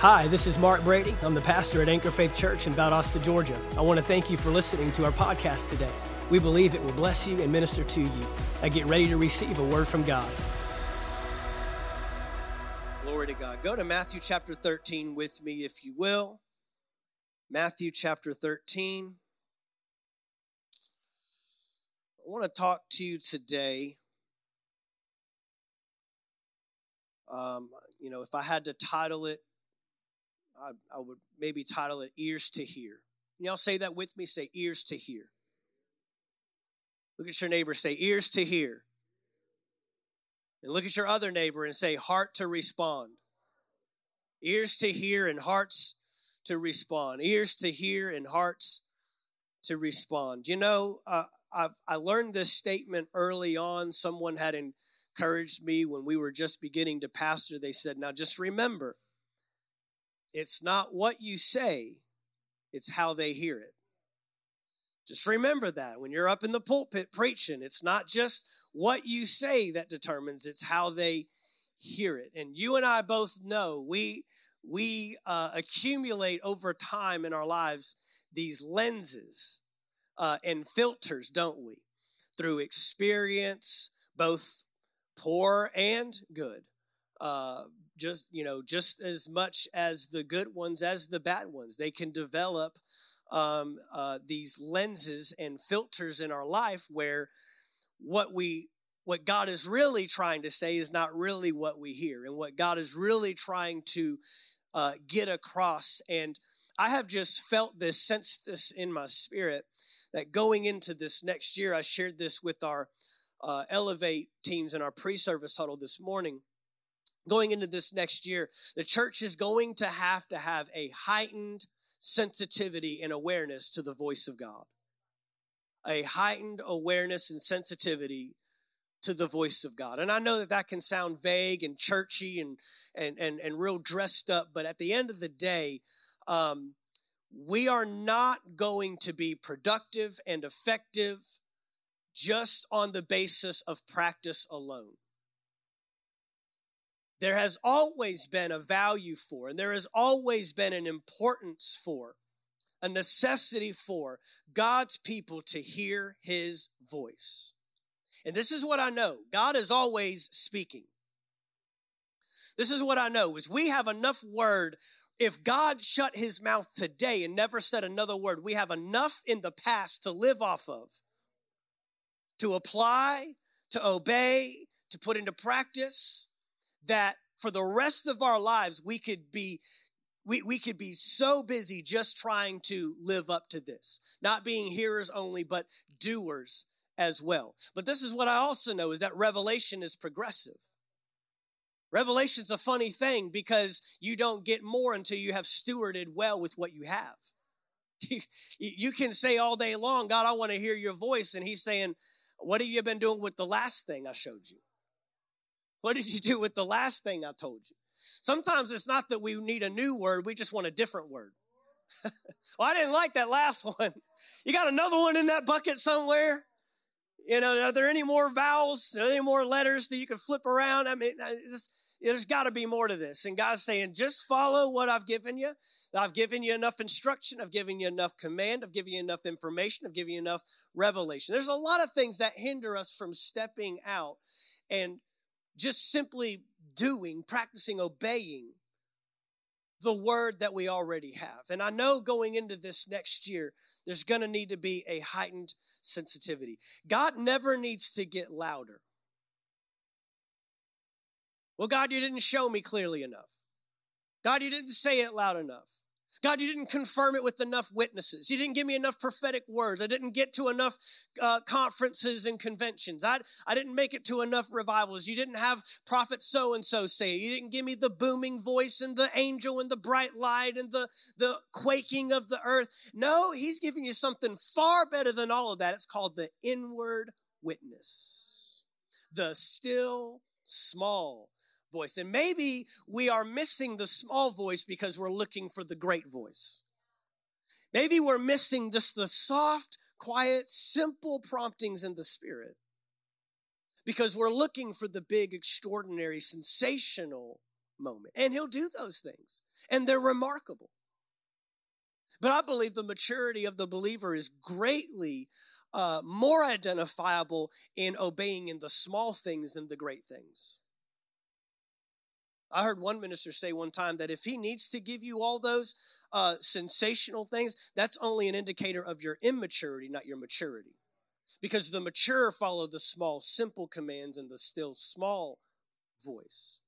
Hi, this is Mark Brady. I'm the pastor at Anchor Faith Church in Valdosta, Georgia. I want to thank you for listening to our podcast today. We believe it will bless you and minister to you. I get ready to receive a word from God. Glory to God. Go to Matthew chapter 13 with me, if you will. Matthew chapter 13. I want to talk to you today. Um, you know, if I had to title it, I, I would maybe title it Ears to Hear. Y'all say that with me? Say ears to hear. Look at your neighbor, say ears to hear. And look at your other neighbor and say heart to respond. Ears to hear and hearts to respond. Ears to hear and hearts to respond. You know, uh, I've, I learned this statement early on. Someone had encouraged me when we were just beginning to pastor. They said, Now just remember, it's not what you say, it's how they hear it. Just remember that when you're up in the pulpit preaching, it's not just what you say that determines, it's how they hear it. And you and I both know we we uh, accumulate over time in our lives these lenses uh, and filters, don't we? Through experience, both poor and good. Uh, just you know just as much as the good ones as the bad ones. They can develop um, uh, these lenses and filters in our life where what we what god is really trying to say is not really what we hear. And what god is really trying to uh, get across. And i have just felt this sense this in my spirit that going into this next year i shared this with our uh, elevate teams in our pre-service huddle this morning going into this next year, the church is going to have to have a heightened sensitivity and awareness to the voice of God. A heightened awareness and sensitivity to the voice of God. And I know that that can sound vague and churchy and and and, and real dressed up, but at the end of the day, um, we are not going to be productive and effective just on the basis of practice alone there has always been a value for, and there has always been an importance for, a necessity for God's people to hear his voice. And this is what I know God is always speaking. This is what I know is we have enough word. If God shut his mouth today and never said another word, we have enough in the past to live off of, to apply, to obey, to put into practice that for the rest of our lives we could be we, we could be so busy just trying to live up to this not being hearers only but doers as well. But this is what i also know is that revelation is progressive. Revelation's a funny thing because you don't get more until you have stewarded well with what you have. You, you can say all day long god i want to hear your voice and he's saying what have you been doing with the last thing i showed you what did you do with the last thing I told you? Sometimes it's not that we need a new word, we just want a different word. well, I didn't like that last one. You got another one in that bucket somewhere? You know, are there any more vowels? Are there any more letters that you can flip around? I mean, there's got to be more to this. And God's saying, just follow what I've given you. I've given you enough instruction. I've given you enough command. I've given you enough information. I've given you enough revelation. There's a lot of things that hinder us from stepping out and just simply doing, practicing, obeying the word that we already have. And I know going into this next year, there's going to need to be a heightened sensitivity. God never needs to get louder. Well, God, you didn't show me clearly enough. God, you didn't say it loud enough. God, you didn't confirm it with enough witnesses. You didn't give me enough prophetic words. I didn't get to enough uh, conferences and conventions. I, I didn't make it to enough revivals. You didn't have prophet so and so say it. You didn't give me the booming voice and the angel and the bright light and the, the quaking of the earth. No, he's giving you something far better than all of that. It's called the inward witness, the still small voice. And maybe we are missing the small voice because we're looking for the great voice. Maybe we're missing just the soft, quiet, simple promptings in the spirit because we're looking for the big, extraordinary, sensational moment. And he'll do those things, and they're remarkable. But I believe the maturity of the believer is greatly uh, more identifiable in obeying in the small things than the great things. I heard one minister say one time that if he needs to give you all those uh, sensational things, that's only an indicator of your immaturity, not your maturity. Because the mature follow the small, simple commands and the still small voice.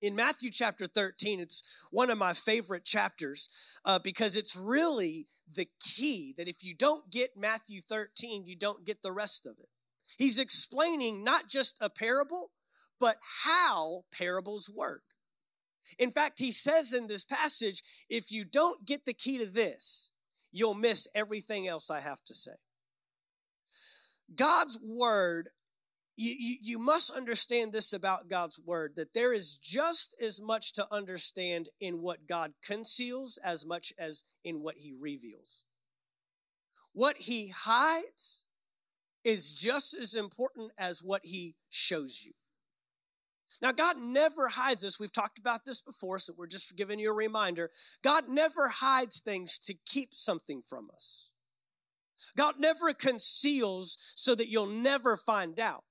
In Matthew chapter 13, it's one of my favorite chapters uh, because it's really the key that if you don't get Matthew 13, you don't get the rest of it. He's explaining not just a parable, but how parables work. In fact, he says in this passage, if you don't get the key to this, you'll miss everything else I have to say. God's word, you, you, you, must understand this about God's word that there is just as much to understand in what God conceals as much as in what he reveals. What he hides is just as important as what he shows you. Now, God never hides us. We've talked about this before, so we're just giving you a reminder. God never hides things to keep something from us. God never conceals so that you'll never find out.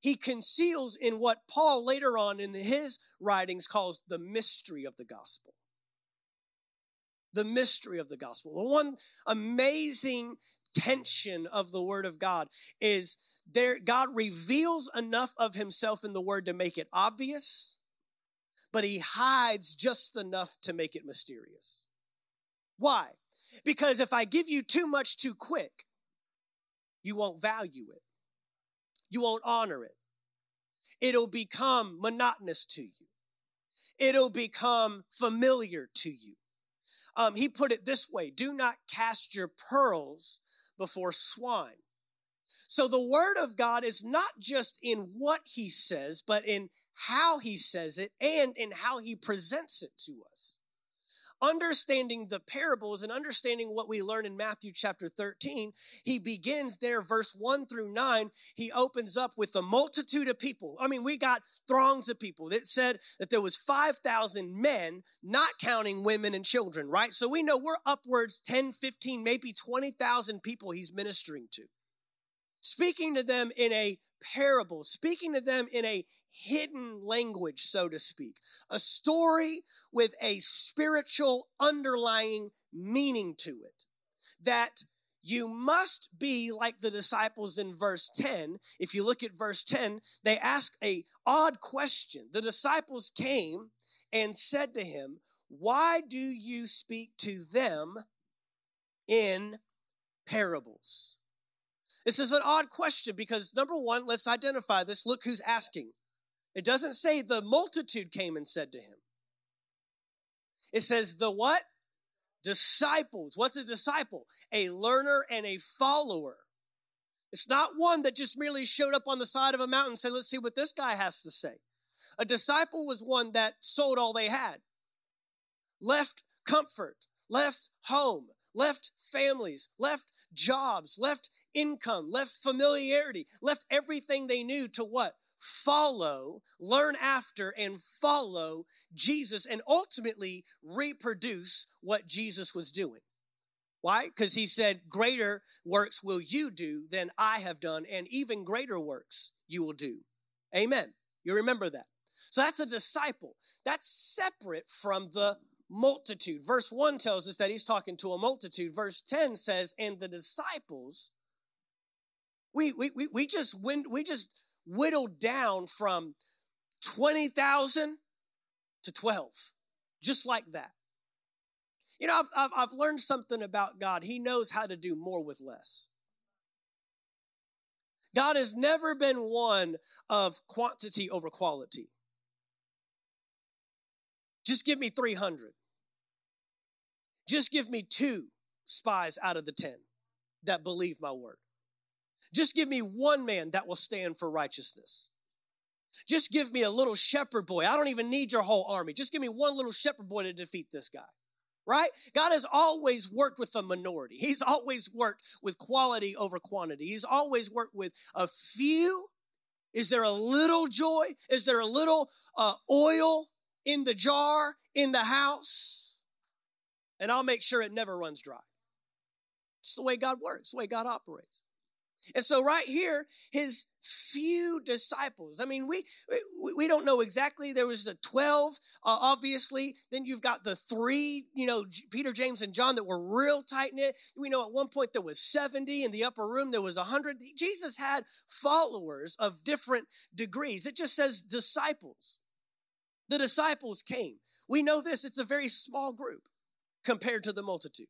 He conceals in what Paul later on in his writings calls the mystery of the gospel. The mystery of the gospel. The one amazing tension of the word of God is there God reveals enough of himself in the word to make it obvious, but he hides just enough to make it mysterious. Why? Because if I give you too much too quick, you won't value it. You won't honor it. It'll become monotonous to you. It'll become familiar to you. Um, he put it this way do not cast your pearls before swine. So the word of God is not just in what he says, but in how he says it and in how he presents it to us. Understanding the parables and understanding what we learn in Matthew chapter 13, he begins there, verse 1 through 9. He opens up with a multitude of people. I mean, we got throngs of people. that said that there was 5,000 men, not counting women and children, right? So we know we're upwards 10, 15, maybe 20,000 people he's ministering to. Speaking to them in a parable, speaking to them in a hidden language, so to speak, a story with a spiritual underlying meaning to it. That you must be like the disciples in verse 10. If you look at verse 10, they ask a odd question. The disciples came and said to him, "Why do you speak to them in parables?" This is an odd question because number 1, let's identify this. Look who's asking. It doesn't say the multitude came and said to him. It says the what? Disciples. What's a disciple? A learner and a follower. It's not one that just merely showed up on the side of a mountain and said, let's see what this guy has to say. A disciple was one that sold all they had, left comfort, left home, left families, left jobs, left income, left familiarity, left everything they knew to what? Follow, learn after, and follow Jesus and ultimately reproduce what Jesus was doing. Why? Because he said, Greater works will you do than I have done, and even greater works you will do. Amen. You remember that. So that's a disciple. That's separate from the multitude. Verse 1 tells us that he's talking to a multitude. Verse 10 says, And the disciples, we, we, we, we just went, we just whittled down from 20,000 to 12, just like that. You know, I've, I've, I've, learned something about God. He knows how to do more with less. God has never been one of quantity over quality. Just give me 300. Just give me two spies out of the 10 that believe my word. Just give me one man that will stand for righteousness. Just give me a little shepherd boy. I don't even need your whole army. Just give me one little shepherd boy to defeat this guy. Right? God has always worked with a minority. He's always worked with quality over quantity. He's always worked with a few Is there a little joy? Is there a little uh, oil in the jar in the house? And I'll make sure it never runs dry. It's the way God works, the way God operates. And so right here, his few disciples. I mean, we we, we don't know exactly. There was the 12, uh, obviously. Then you've got the three, you know, Peter, James, and John that were real tight knit. We know at one point there was 70 in the upper room. There was 100. Jesus had followers of different degrees. It just says disciples. The disciples came. We know this. It's a very small group compared to the multitude.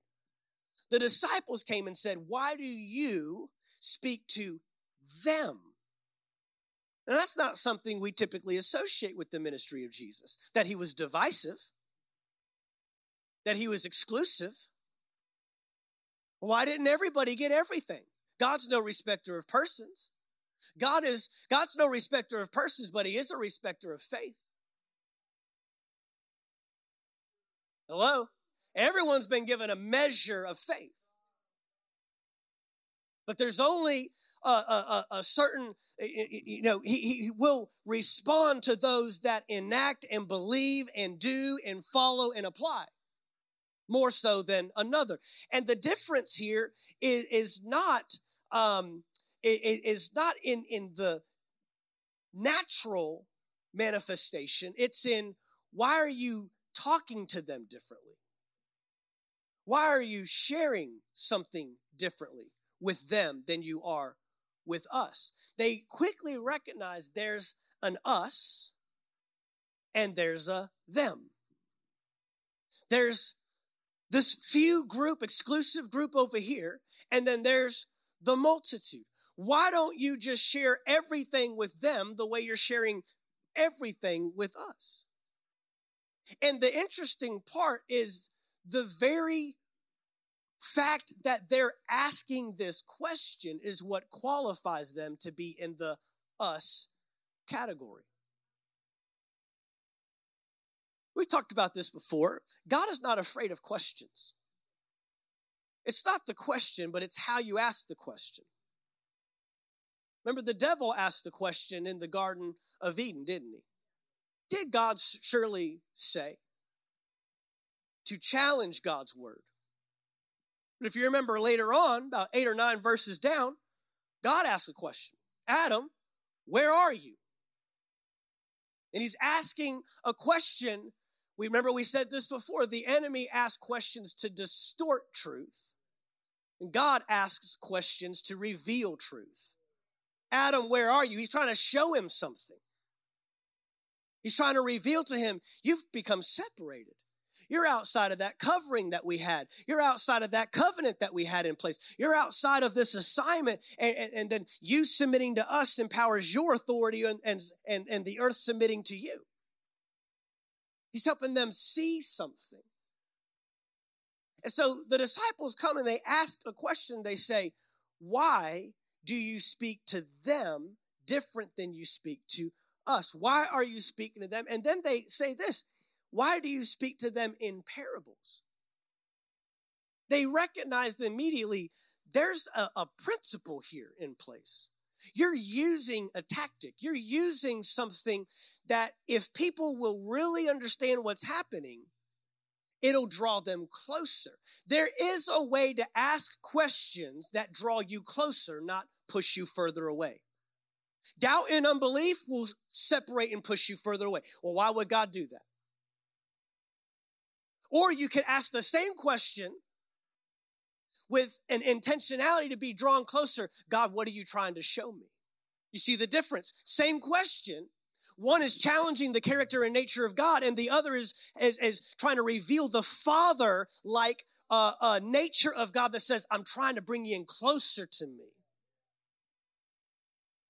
The disciples came and said, Why do you speak to them. And that's not something we typically associate with the ministry of Jesus that he was divisive, that he was exclusive. Why didn't everybody get everything? God's no respecter of persons. God is God's no respecter of persons, but he is a respecter of faith. Hello? Everyone's been given a measure of faith. But there's only a, a, a, certain, you know, he, he will respond to those that enact and believe and do and follow and apply more so than another. And the difference here is, is not, um, is not in, in the natural manifestation. It's in why are you talking to them differently? Why are you sharing something differently? With them than you are with us. They quickly recognize there's an us and there's a them. There's this few group, exclusive group over here, and then there's the multitude. Why don't you just share everything with them the way you're sharing everything with us? And the interesting part is the very fact that they're asking this question is what qualifies them to be in the us category. We've talked about this before. God is not afraid of questions. It's not the question, but it's how you ask the question. Remember, the devil asked the question in the Garden of Eden, didn't he? Did God surely say to challenge God's word? But if you remember later on, about eight or nine verses down, God asks a question Adam, where are you? And he's asking a question. We remember we said this before the enemy asks questions to distort truth, and God asks questions to reveal truth. Adam, where are you? He's trying to show him something. He's trying to reveal to him, you've become separated. You're outside of that covering that we had. You're outside of that covenant that we had in place. You're outside of this assignment. And, and, and then you submitting to us empowers your authority and, and, and, and the earth submitting to you. He's helping them see something. And so the disciples come and they ask a question. They say, Why do you speak to them different than you speak to us? Why are you speaking to them? And then they say this why do you speak to them in parables? They recognized immediately there's a, a principle here in place. You're using a tactic. You're using something that if people will really understand what's happening, it'll draw them closer. There is a way to ask questions that draw you closer, not push you further away. Doubt and unbelief will separate and push you further away. Well, why would God do that? Or you could ask the same question with an intentionality to be drawn closer. God, what are you trying to show me? You see the difference? Same question. One is challenging the character and nature of God, and the other is, is, is trying to reveal the Father like uh, uh, nature of God that says, I'm trying to bring you in closer to me.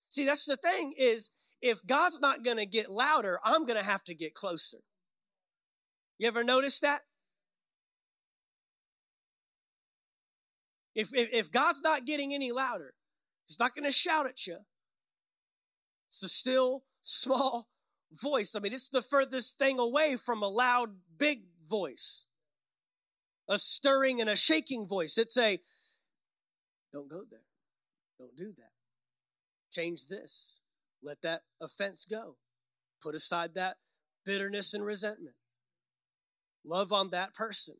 See, that's the thing is if God's not going to get louder, I'm going to have to get closer. You ever notice that? If, if, if God's not getting any louder, He's not going to shout at you. It's a still, small voice. I mean, it's the furthest thing away from a loud, big voice, a stirring and a shaking voice. It's a, don't go there. Don't do that. Change this. let that offense go. Put aside that bitterness and resentment. Love on that person.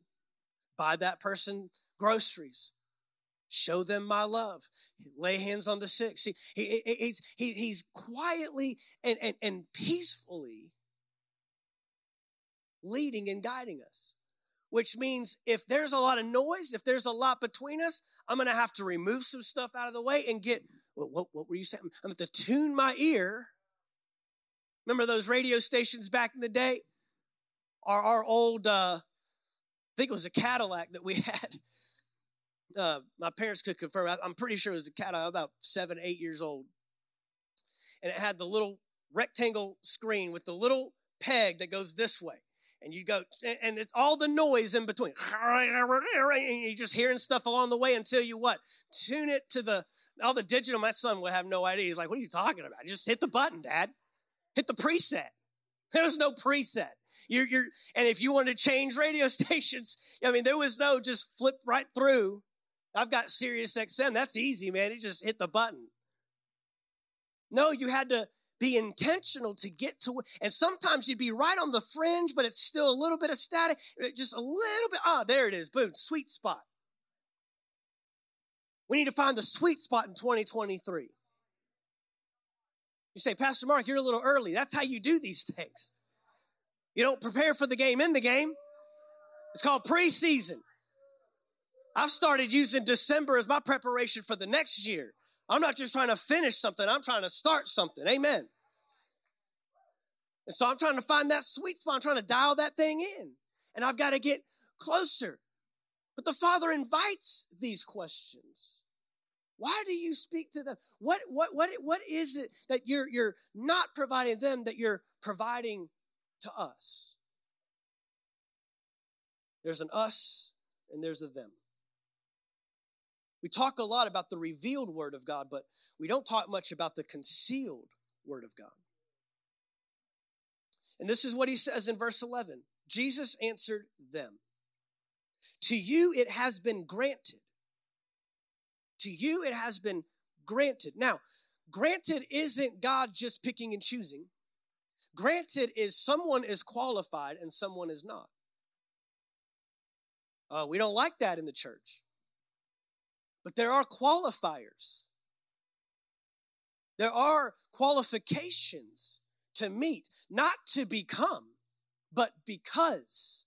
Buy that person groceries. Show them my love. Lay hands on the sick. See, he, he's, he, he's quietly and, and, and peacefully leading and guiding us. Which means if there's a lot of noise, if there's a lot between us, I'm to have to remove some stuff out of the way and get, what, what, what were you saying? I'm going to tune my ear. Remember those radio stations back in the day? Our, our old, uh, I think it was a Cadillac that we had. Uh, my parents could confirm. I'm pretty sure it was a Cadillac, about seven, eight years old. And it had the little rectangle screen with the little peg that goes this way. And you go and it's all the noise in between. And you're just hearing stuff along the way until you what? Tune it to the all the digital. My son would have no idea. He's like what are you talking about? Just hit the button dad. Hit the preset. There's no preset. You're, you're and if you want to change radio stations i mean there was no just flip right through i've got sirius xm that's easy man you just hit the button no you had to be intentional to get to it. And sometimes you'd be right on the fringe, but it's still a little bit of static, uh, just a little bit. Ah, there it is. Boom, sweet spot. We need to find the sweet spot in 2023. You say, Pastor Mark, you're a little early. That's how you do these things. You don't prepare for the game in the game. It's called preseason. I've started using December as my preparation for the next year. I'm not just trying to finish something, I'm trying to start something. Amen. And so I'm trying to find that sweet spot. I'm trying to dial that thing in. And I've got to get closer. But the Father invites these questions. Why do you speak to them? What, what, what, what is it that you're, you're not providing them that you're providing to us? There's an us and there's a them. We talk a lot about the revealed word of God, but we don't talk much about the concealed word of God. And this is what he says in verse 11 Jesus answered them, To you it has been granted. To you it has been granted. Now, granted isn't God just picking and choosing. Granted is someone is qualified and someone is not. Uh, we don't like that in the church. But there are qualifiers. There are qualifications to meet, not to become, but because.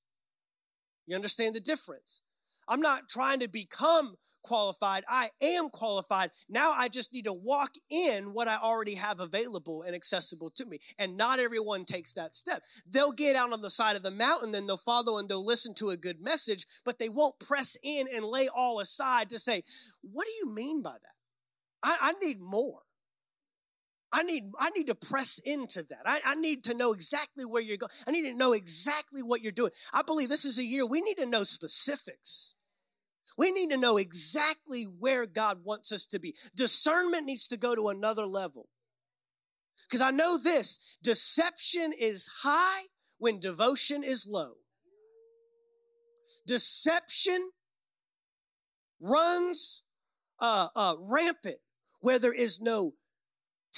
You understand the difference? I'm not trying to become qualified. I am qualified. Now I just need to walk in what I already have available and accessible to me. And not everyone takes that step. They'll get out on the side of the mountain, then they'll follow and they'll listen to a good message, but they won't press in and lay all aside to say, What do you mean by that? I, I need more. I need, I need to press into that. I, I need to know exactly where you're going. I need to know exactly what you're doing. I believe this is a year we need to know specifics. We need to know exactly where God wants us to be. Discernment needs to go to another level. Because I know this deception is high when devotion is low. Deception runs uh, uh, rampant where there is no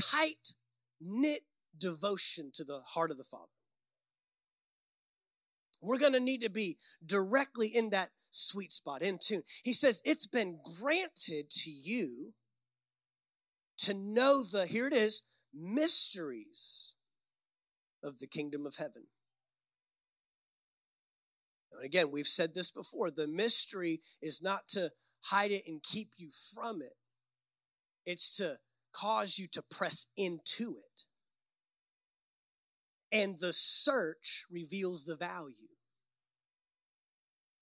tight knit devotion to the heart of the Father. We're going to need to be directly in that sweet spot, in tune. He says, It's been granted to you to know the, here it is, mysteries of the kingdom of heaven. And again, we've said this before the mystery is not to hide it and keep you from it, it's to cause you to press into it. And the search reveals the value.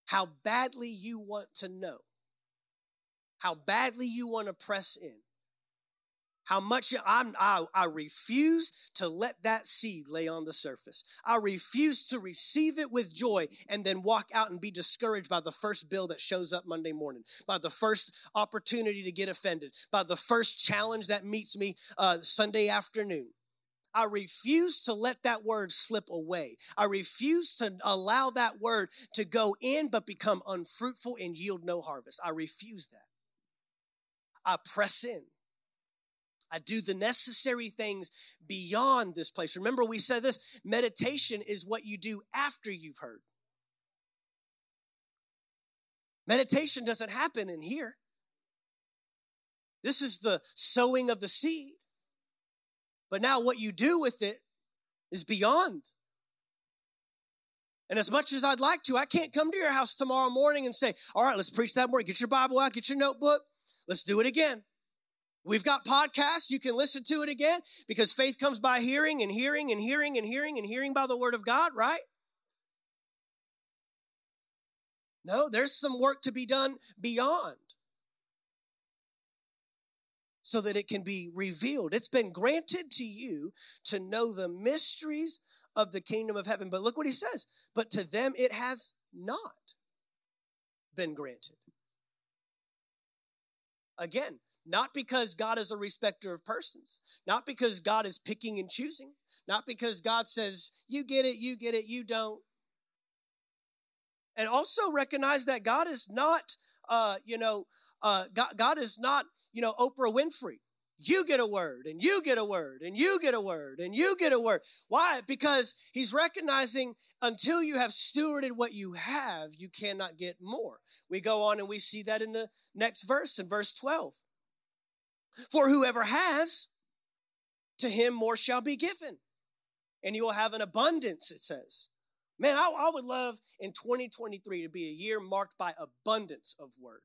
How badly you want to know, how badly you want to press in, how much I'm, I, I refuse to let that seed lay on the surface. I refuse to receive it with joy and then walk out and be discouraged by the first bill that shows up Monday morning, by the first opportunity to get offended, by the first challenge that meets me uh, Sunday afternoon. I refuse to let that word slip away. I refuse to allow that word to go in but become unfruitful and yield no harvest. I refuse that. I press in. I do the necessary things beyond this place. Remember, we said this meditation is what you do after you've heard. Meditation doesn't happen in here. This is the sowing of the seed. But now what you do with it is beyond. And as much as I'd like to, I can't come to your house tomorrow morning and say, all right, let's preach that morning. Get your Bible out, get your notebook. Let's do it again. We've got podcasts. You can listen to it again because faith comes by hearing and hearing and hearing and hearing and hearing by the word of God, right? No, there's some work to be done beyond so that it can be revealed. It's been granted to you to know the mysteries of the kingdom of heaven. But look what he says. But to them it has not been granted. Again, not because God is a respecter of persons, not because God is picking and choosing, not because God says, you get it, you get it, you don't. And also recognize that God is not, uh, you know, uh, God, God is not you know, Oprah Winfrey. You get a word, and you get a word, and you get a word, and you get a word. Why? Because he's recognizing until you have stewarded what you have, you cannot get more. We go on and we see that in the next verse, in verse 12. For whoever has, to him more shall be given, and you will have an abundance, it says. Man, I, I would love in 2023 to be a year marked by abundance of word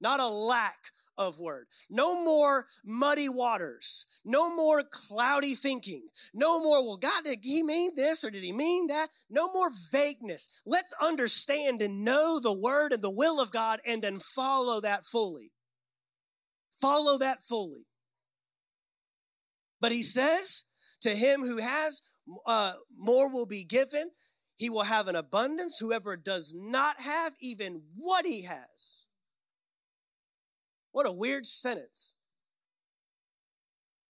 not a lack of word. No more muddy waters. No more cloudy thinking. No more, well, God, did he mean this or did he mean that? No more vagueness. Let's understand and know the word and the will of God and then follow that fully. Follow that fully. But he says, to him who has, uh, more will be given. He will have an abundance. Whoever does not have even what he has what a weird sentence.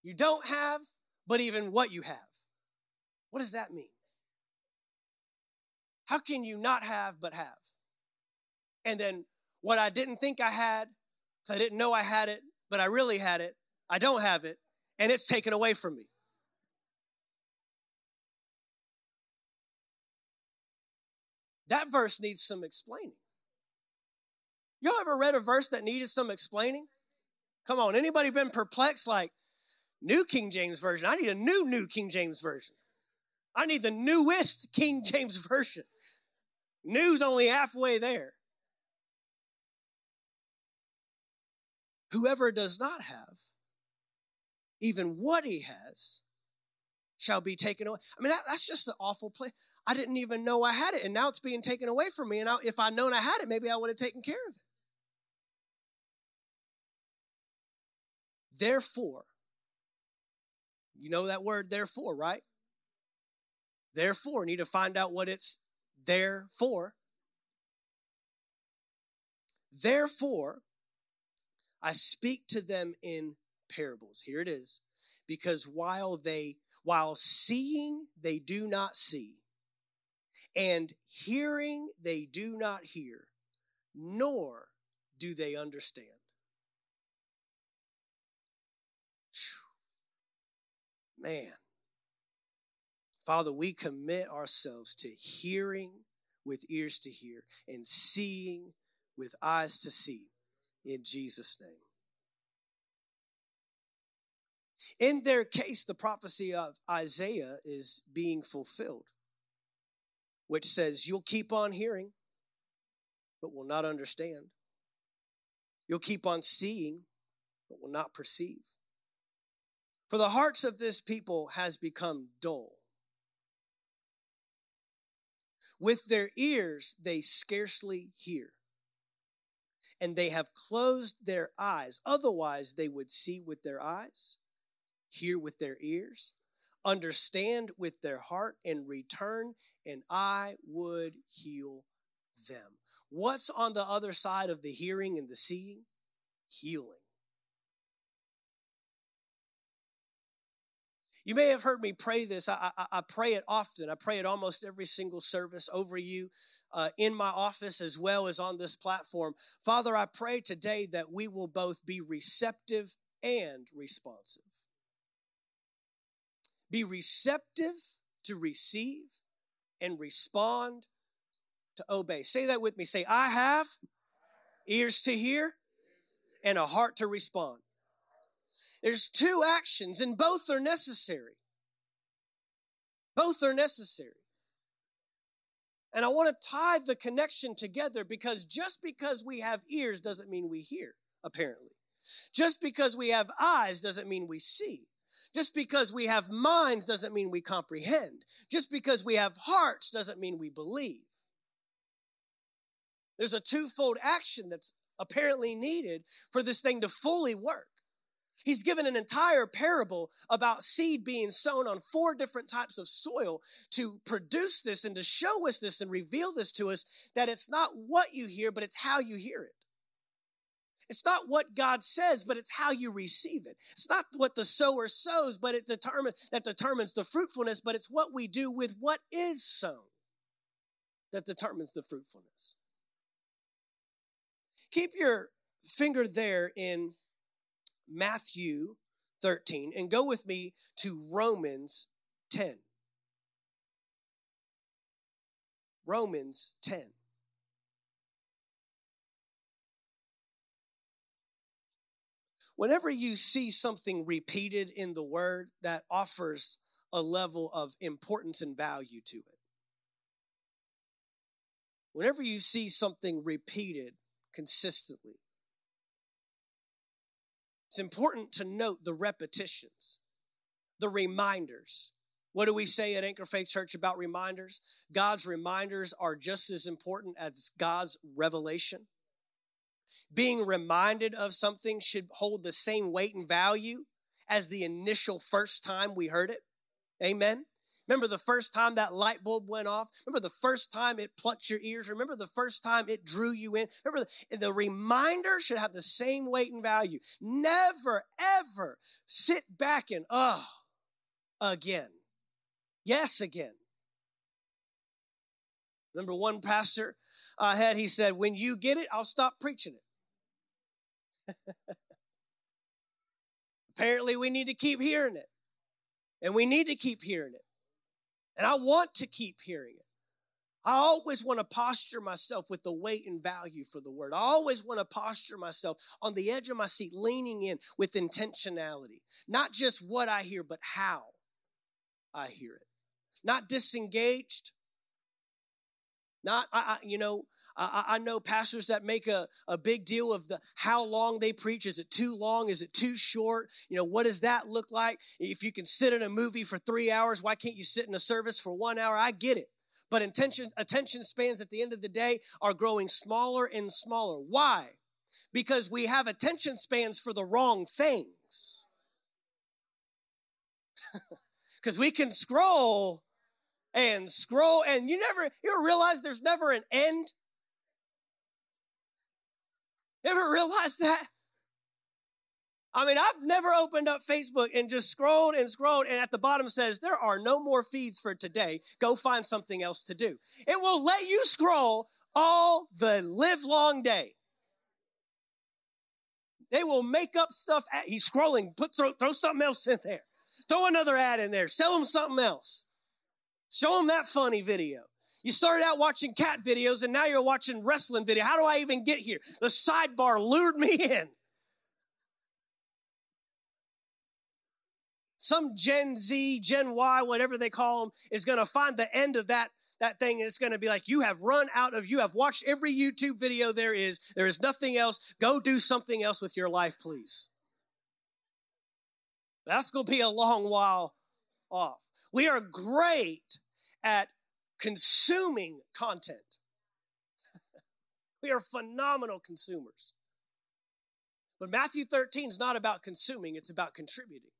You don't have, but even what you have. What does that mean? How can you not have but have? And then what I didn't think I had, because I didn't know I had it, but I really had it, I don't have it, and it's taken away from me. That verse needs some explaining. Y'all ever read a verse that needed some explaining? Come on, anybody been perplexed like New King James Version? I need a new New King James Version. I need the newest King James Version. New's only halfway there. Whoever does not have, even what he has, shall be taken away. I mean, that, that's just an awful place. I didn't even know I had it, and now it's being taken away from me. And I, if I'd known I had it, maybe I would have taken care of it. Therefore, you know that word therefore, right? Therefore, need to find out what it's there for. Therefore, I speak to them in parables. Here it is. Because while they while seeing they do not see, and hearing they do not hear, nor do they understand. Man. Father, we commit ourselves to hearing with ears to hear and seeing with eyes to see in Jesus' name. In their case, the prophecy of Isaiah is being fulfilled, which says, You'll keep on hearing, but will not understand. You'll keep on seeing, but will not perceive. For the hearts of this people has become dull. With their ears they scarcely hear, and they have closed their eyes. Otherwise, they would see with their eyes, hear with their ears, understand with their heart, and return, and I would heal them. What's on the other side of the hearing and the seeing? Healing. You may have heard me pray this. I, I, I, pray it often. I pray it almost every single service over you uh, in my office as well as on this platform. Father, I pray today that we will both be receptive and responsive. be receptive to receive and respond to obey. Say that with me. Say, I have ears to hear and a heart to respond. There's two actions, and both are necessary. Both are necessary. And I want to tie the connection together because just because we have ears doesn't mean we hear, apparently. Just because we have eyes doesn't mean we see. Just because we have minds doesn't mean we comprehend. Just because we have hearts doesn't mean we believe. There's a twofold action that's apparently needed for this thing to fully work. He's given an entire parable about seed being sown on four different types of soil to produce this and to show us this and reveal this to us that it's not what you hear, but it's how you hear it. It's not what God says, but it's how you receive it. It's not what the sower sows, but it determines that determines the fruitfulness, but it's what we do with what is sown that determines the fruitfulness. Keep your finger there in Matthew 13 and go with me to Romans 10. Romans 10. Whenever you see something repeated in the word that offers a level of importance and value to it, whenever you see something repeated consistently, it's important to note the repetitions, the reminders. What do we say at Anchor Faith Church about reminders? God's reminders are just as important as God's revelation. Being reminded of something should hold the same weight and value as the initial first time we heard it. Amen. Remember the first time that light bulb went off? Remember the first time it plucked your ears? Remember the first time it drew you in? Remember the, the reminder should have the same weight and value. Never, ever sit back and, oh, again. Yes, again. Remember one pastor I had, he said, when you get it, I'll stop preaching it. Apparently, we need to keep hearing it. And we need to keep hearing it. And I want to keep hearing it. I always want to posture myself with the weight and value for the word. I always want to posture myself on the edge of my seat, leaning in with intentionality. Not just what I hear, but how I hear it. Not disengaged. Not, I, I you know, I, I, know pastors that make a, a big deal of the how long they preach. Is it too long? Is it too short? You know, what does that look like? If you can sit in a movie for three hours, why can't you sit in a service for one hour? I get it. But attention, attention spans at the end of the day are growing smaller and smaller. Why? Because we have attention spans for the wrong things. Because we can scroll and scroll and you never you realize there's never an end Ever realize that? I mean, I've never opened up Facebook and just scrolled and scrolled, and at the bottom says, There are no more feeds for today. Go find something else to do. It will let you scroll all the live long day. They will make up stuff. At, he's scrolling, put throw, throw something else in there. Throw another ad in there. Sell them something else. Show them that funny video. You started out watching cat videos and now you're watching wrestling video. How do I even get here? The sidebar lured me in. Some Gen Z, Gen Y, whatever they call them, is going to find the end of that that thing and it's going to be like you have run out of you have watched every youtube video there is there is nothing else go do something else with your life please that's going to be a long while off we are great at consuming content. we are phenomenal consumers. But Matthew 13 is not about consuming, it's about contributing.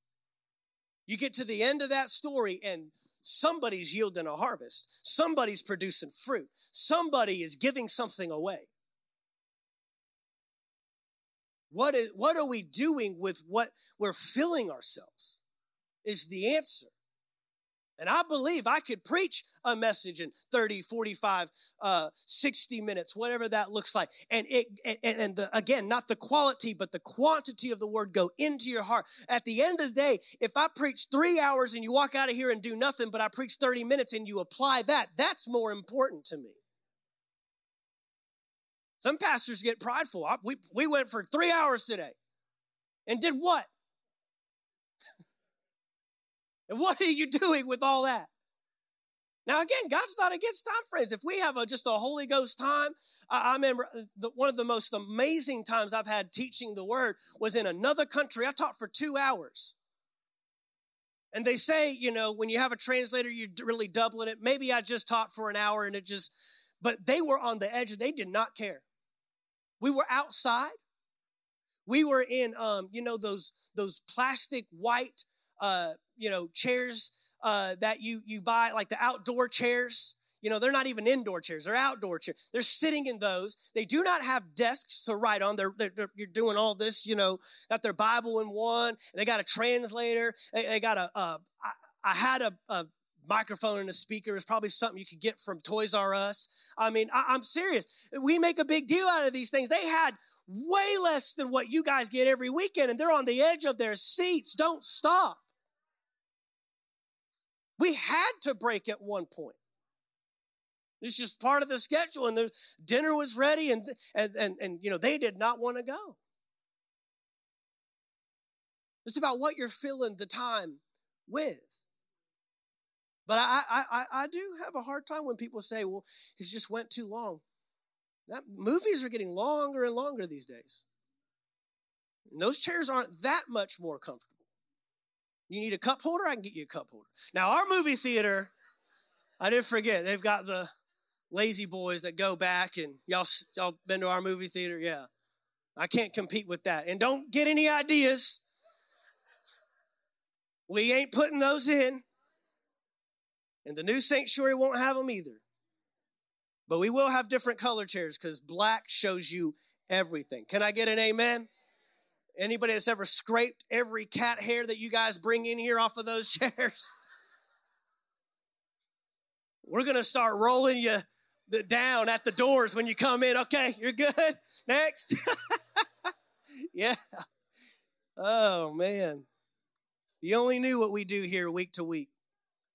You get to the end of that story, and somebody's yielding a harvest, somebody's producing fruit, somebody is giving something away. What, is, what are we doing with what we're filling ourselves? Is the answer. And I believe I could preach a message in 30, 45, uh, 60 minutes, whatever that looks like. And it, and, and the, again, not the quality, but the quantity of the word go into your heart. At the end of the day, if I preach three hours and you walk out of here and do nothing, but I preach 30 minutes and you apply that, that's more important to me. Some pastors get prideful. I, we, we went for three hours today and did what? And what are you doing with all that? Now, again, God's not against time, friends. If we have a, just a Holy Ghost time, I, I remember uh, the, one of the most amazing times I've had teaching the Word was in another country. I taught for two hours. And they say, you know, when you have a translator, you're really doubling it. Maybe I just taught for an hour and it just, but they were on the edge. They did not care. We were outside. We were in, um, you know, those those plastic white, uh, you know, chairs uh, that you you buy, like the outdoor chairs. You know, they're not even indoor chairs; they're outdoor chairs. They're sitting in those. They do not have desks to write on. They're, they're, they're you're doing all this. You know, got their Bible in one. They got a translator. They, they got a. Uh, I, I had a, a microphone and a speaker is probably something you could get from Toys R Us. I mean, I, am serious. We make a big deal out of these things. They had way less than what you guys get every weekend, and they're on the edge of their seats. Don't stop. We had to break at one point. It's just part of the schedule, and the dinner was ready, and and and, and you know they did not want to go. It's about what you're filling the time with. But I, I, I, do have a hard time when people say, well, it just went too long. That, movies are getting longer and longer these days. And those chairs aren't that much more comfortable. You need a cup holder? I can get you a cup holder. Now, our movie theater, I didn't forget, they've got the La-Z-Boys that go back and y'all, y'all been to our movie theater? Yeah. I can't compete with that. And don't get any ideas. We ain't putting those in. And the new sanctuary won't have them either. But we will have different color chairs because black shows you everything. Can I get an amen? Anybody that's ever scraped every cat hair that you guys bring in here off of those chairs? We're going to start rolling you down at the doors when you come in. Okay, you're good. Next. yeah. Oh, man. You only knew what we do here week to week.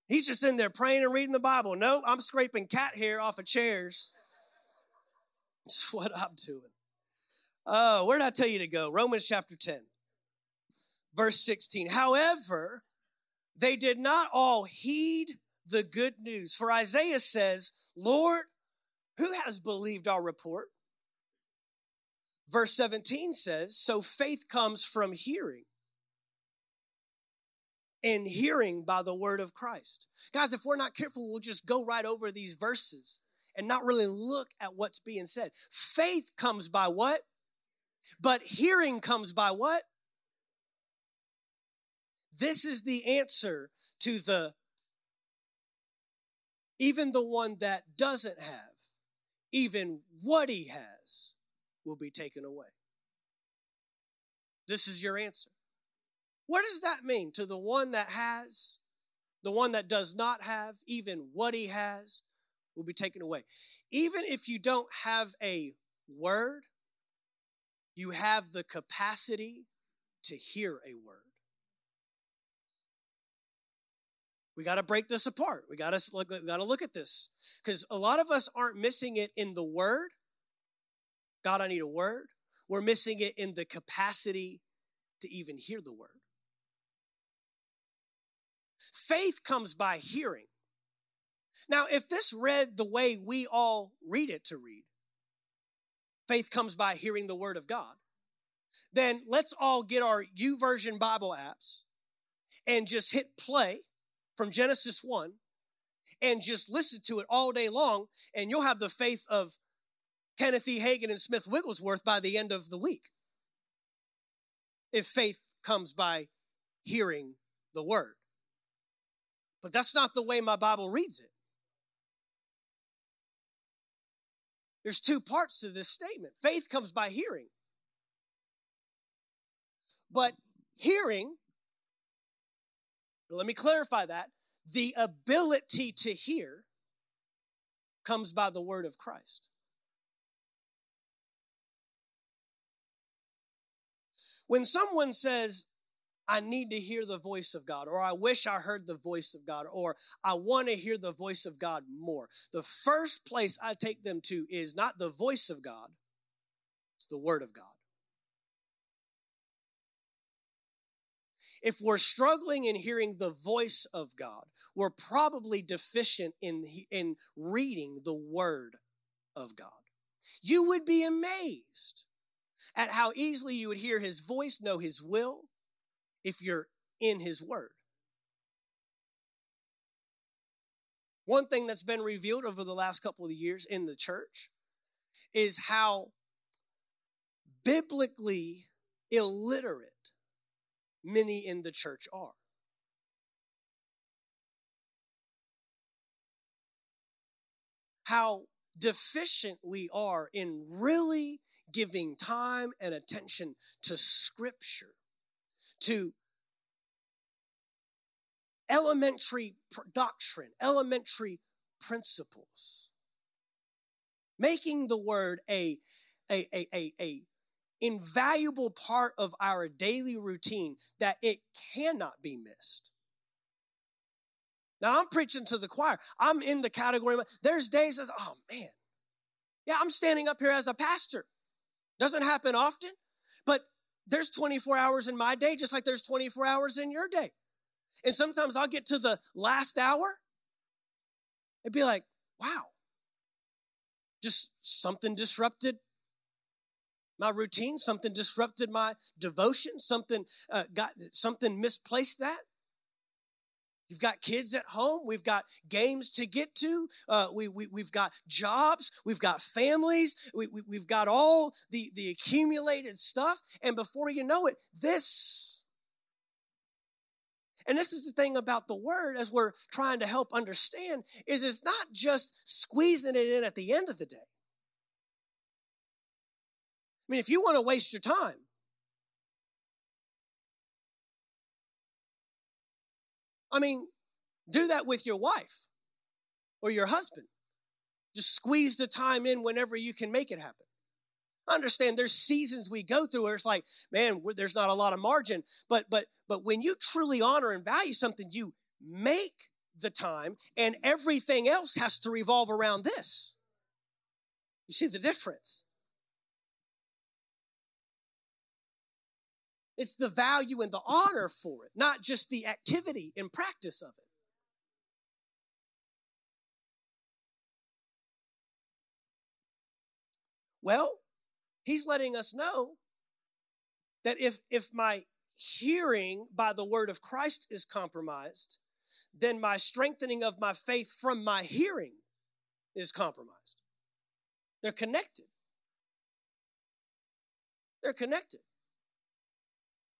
He's just in there praying and reading the Bible. No, I'm scraping cat hair off of chairs. That's what I'm doing. Oh, where did I tell you to go? Romans chapter 10, verse 16. However, they did not all heed the good news. For Isaiah says, Lord, who has believed our report? Verse 17 says, So faith comes from hearing and hearing by the word of Christ. Guys, if we're not careful, we'll just go right over these verses and not really look at what's being said. Faith comes by what? But hearing comes by what? This is the answer to the even the one that doesn't have, even what he has will be taken away. This is your answer. What does that mean to the one that has, the one that does not have, even what he has will be taken away? Even if you don't have a word, you have the capacity to hear a word. We got to break this apart. We got to look, we got to look at this because a lot of us aren't missing it in the word. God, I need a word. We're missing it in the capacity to even hear the word. Faith comes by hearing. Now, if this read the way we all read it to read, faith comes by hearing the word of God, then let's all get our YouVersion Bible apps and just hit play from Genesis 1 and just listen to it all day long, and you'll have the faith of Kenneth E. Hagin and Smith Wigglesworth by the end of the week. If faith comes by hearing the word. But that's not the way my Bible reads it. There's two parts to this statement. Faith comes by hearing. But hearing, let me clarify that. the ability to hear comes by the word of Christ. When someone says, I need to hear the voice of God, or I wish I heard the voice of God, or I want to hear the voice of God more. The first place I take them to is not the voice of God, it's the Word of God. If we're struggling in hearing the voice of God, we're probably deficient in, in reading the Word of God. You would be amazed at how easily you would hear His voice, know His will, if you're in His Word. One thing that's been revealed over the last couple of years in the church is how biblically illiterate many in the church are. How deficient we are in really giving time and attention to Scripture to elementary doctrine, elementary principles. Making the word a, a, a, a, a invaluable part of our daily routine that it cannot be missed. Now I'm preaching to the choir. I'm in the category. There's days as, oh man, yeah, I'm standing up here as a pastor. Doesn't happen often, but there's 24 hours in my day, just like there's 24 hours in your day. And sometimes I'll get to the last hour and be like, wow, just something disrupted my routine, something disrupted my devotion, something uh, got something misplaced that. You've got kids at home. We've got games to get to. Uh, we, we, we've got jobs. We've got families. We, we, we've got all the, the accumulated stuff. And before you know it, this. And this is the thing about the word as we're trying to help understand is it's not just squeezing it in at the end of the day. I mean, if you want to waste your time, I mean, do that with your wife or your husband. Just squeeze the time in whenever you can make it happen. I understand there's seasons we go through where it's like, man, there's not a lot of margin. But but but when you truly honor and value something, you make the time, and everything else has to revolve around this. You see the difference? It's the value and the honor for it, not just the activity and practice of it. Well, he's letting us know that if, if my hearing by the word of Christ is compromised, then my strengthening of my faith from my hearing is compromised. They're connected. They're connected.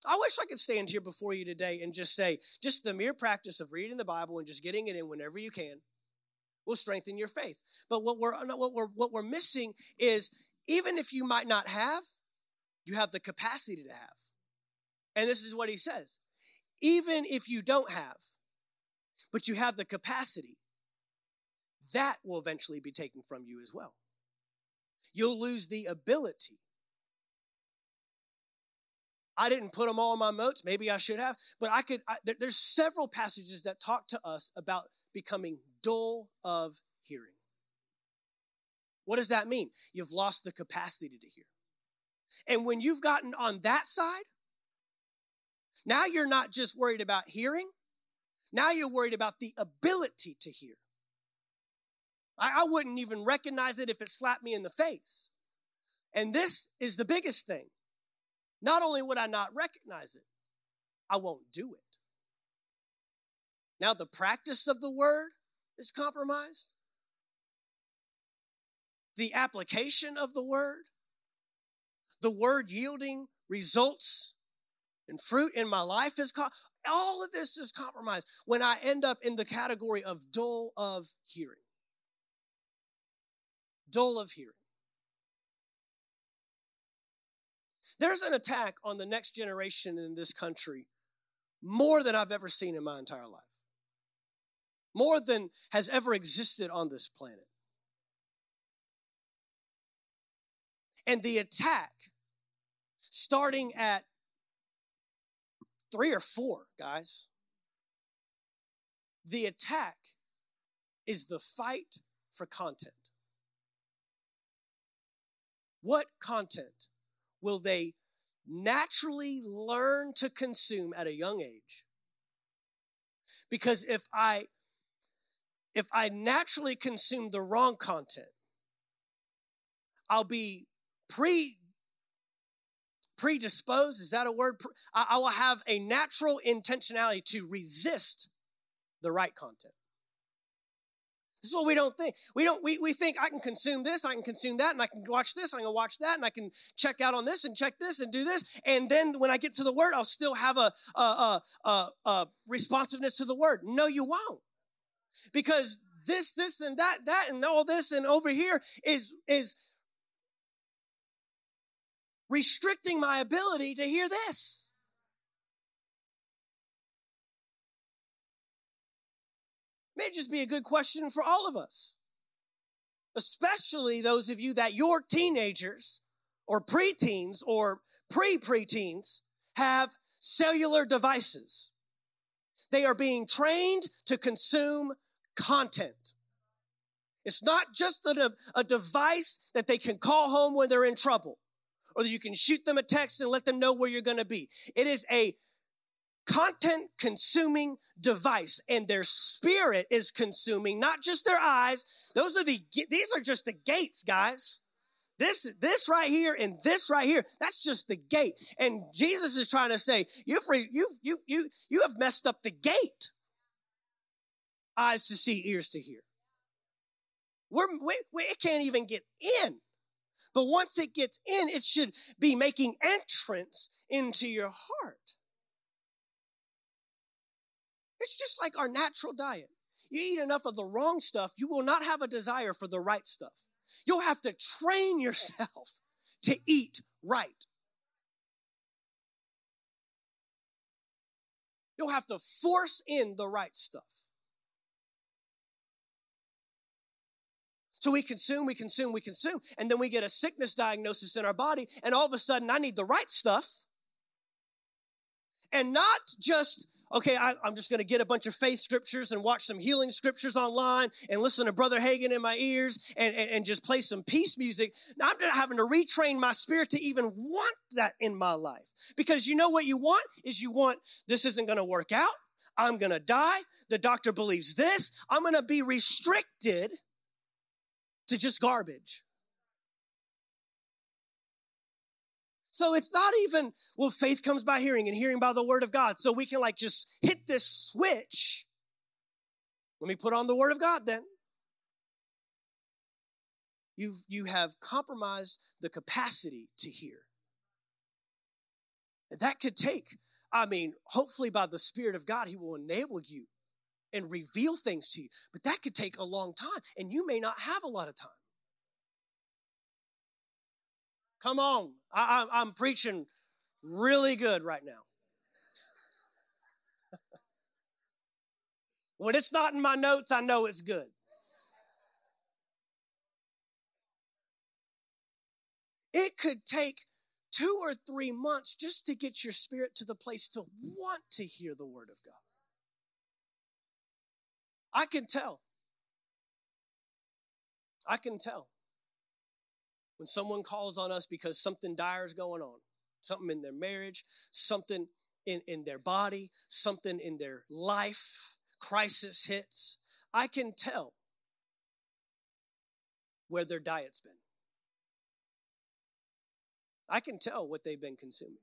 I wish I could stand here before you today and just say, just the mere practice of reading the Bible and just getting it in whenever you can will strengthen your faith. But what we're what we're what we're missing is even if you might not have, you have the capacity to have. And this is what he says. Even if you don't have, but you have the capacity, that will eventually be taken from you as well. You'll lose the ability I didn't put them all in my notes. Maybe I should have, but I could. I, there, there's several passages that talk to us about becoming dull of hearing. What does that mean? You've lost the capacity to hear. And when you've gotten on that side, now you're not just worried about hearing, now you're worried about the ability to hear. I, I wouldn't even recognize it if it slapped me in the face. And this is the biggest thing. Not only would I not recognize it, I won't do it. Now, the practice of the word is compromised. The application of the word, the word yielding results and fruit in my life is co- all of this is compromised when I end up in the category of dull of hearing. Dull of hearing. There's an attack on the next generation in this country more than I've ever seen in my entire life. more than has ever existed on this planet. And the attack, starting at three or four, guys, the attack is the fight for content. What content will they naturally learn to consume at a young age? Because if I if I naturally consume the wrong content, I'll be pre predisposed is that a word i will have a natural intentionality to resist the right content this is what we don't think. We don't we, we think i can consume this i can consume that and i can watch this i can watch that and i can check out on this and check this and do this and then when i get to the word i'll still have a, a, a, a, a responsiveness to the word. No you won't. Because this this and that that and all this and over here is is restricting my ability to hear this. May just be a good question for all of us, especially those of you that your teenagers or preteens or pre preteens have cellular devices. They are being trained to consume content. It's not just a, a device that they can call home when they're in trouble or that you can shoot them a text and let them know where you're going to be. It is a content consuming device and their spirit is consuming not just their eyes. Those are the these are just the gates guys. This this right here and this right here that's just the gate. And jesus is trying to say you've you you you you have messed up the gate. Eyes to see ears to hear. We're we, we, it can't even get in. But once it gets in, it should be making entrance into your heart. It's just like our natural diet. You eat enough of the wrong stuff, you will not have a desire for the right stuff. You'll have to train yourself to eat right. You'll have to force in the right stuff. So we consume, we consume, we consume, and then we get a sickness diagnosis in our body, and all of a sudden I need the right stuff. And not just, okay, I, am just gonna get a bunch of faith scriptures and watch some healing scriptures online and listen to Brother Hagin in my ears and, and, and just play some peace music. Now I'm having to retrain my spirit to even want that in my life. Because you know what you want is you want, this isn't gonna work out. I'm gonna die. The doctor believes this. I'm gonna be restricted to just garbage. So it's not even, well, faith comes by hearing and hearing by the word of God. So we can like just hit this switch. Let me put on the word of God then. You've, you have compromised the capacity to hear. That could take, I mean, hopefully by the Spirit of God, He will enable you and reveal things to you. But that could take a long time, and you may not have a lot of time. Come on. I, am preaching really good right now. when it's not in my notes, I know it's good. It could take two or three months just to get your spirit to the place to want to hear the word of God. I can tell. I can tell. When someone calls on us because something dire is going on, something in their marriage, something in, in their body, something in their life, crisis hits, I can tell where their diet's been. I can tell what they've been consuming.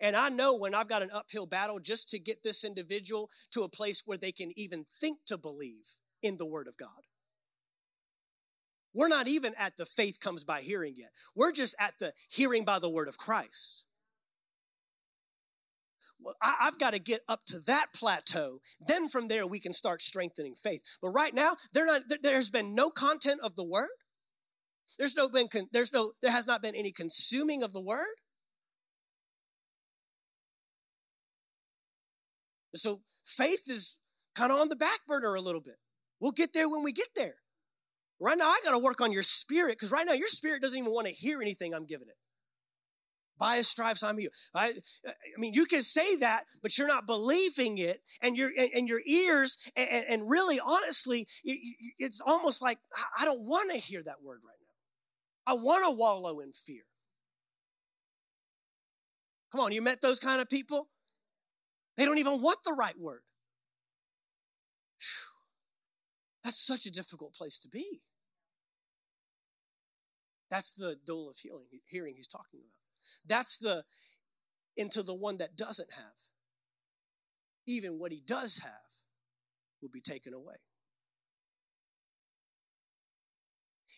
And I know when I've got an uphill battle just to get this individual to a place where they can even think to believe in the Word of God. We're not even at the faith comes by hearing yet. We're just at the hearing by the Word of Christ. Well, I, have got to get up to that plateau. Then from there, we can start strengthening faith. But right now, not, there's been no content of the Word. There's no been, there's no, there has not been any consuming of the Word. So faith is kind of on the back burner a little bit. We'll get there when we get there. Right now, I got to work on your spirit because right now your spirit doesn't even want to hear anything I'm giving it. By his stripes, I'm healed. I, I mean, you can say that, but you're not believing it, and your and, and your ears, and, and really, honestly, it's almost like I don't want to hear that word right now. I want to wallow in fear. Come on, you met those kind of people? They don't even want the right word. Whew. That's such a difficult place to be. That's the dole of healing, hearing he's talking about. That's the into the one that doesn't have. Even what he does have will be taken away.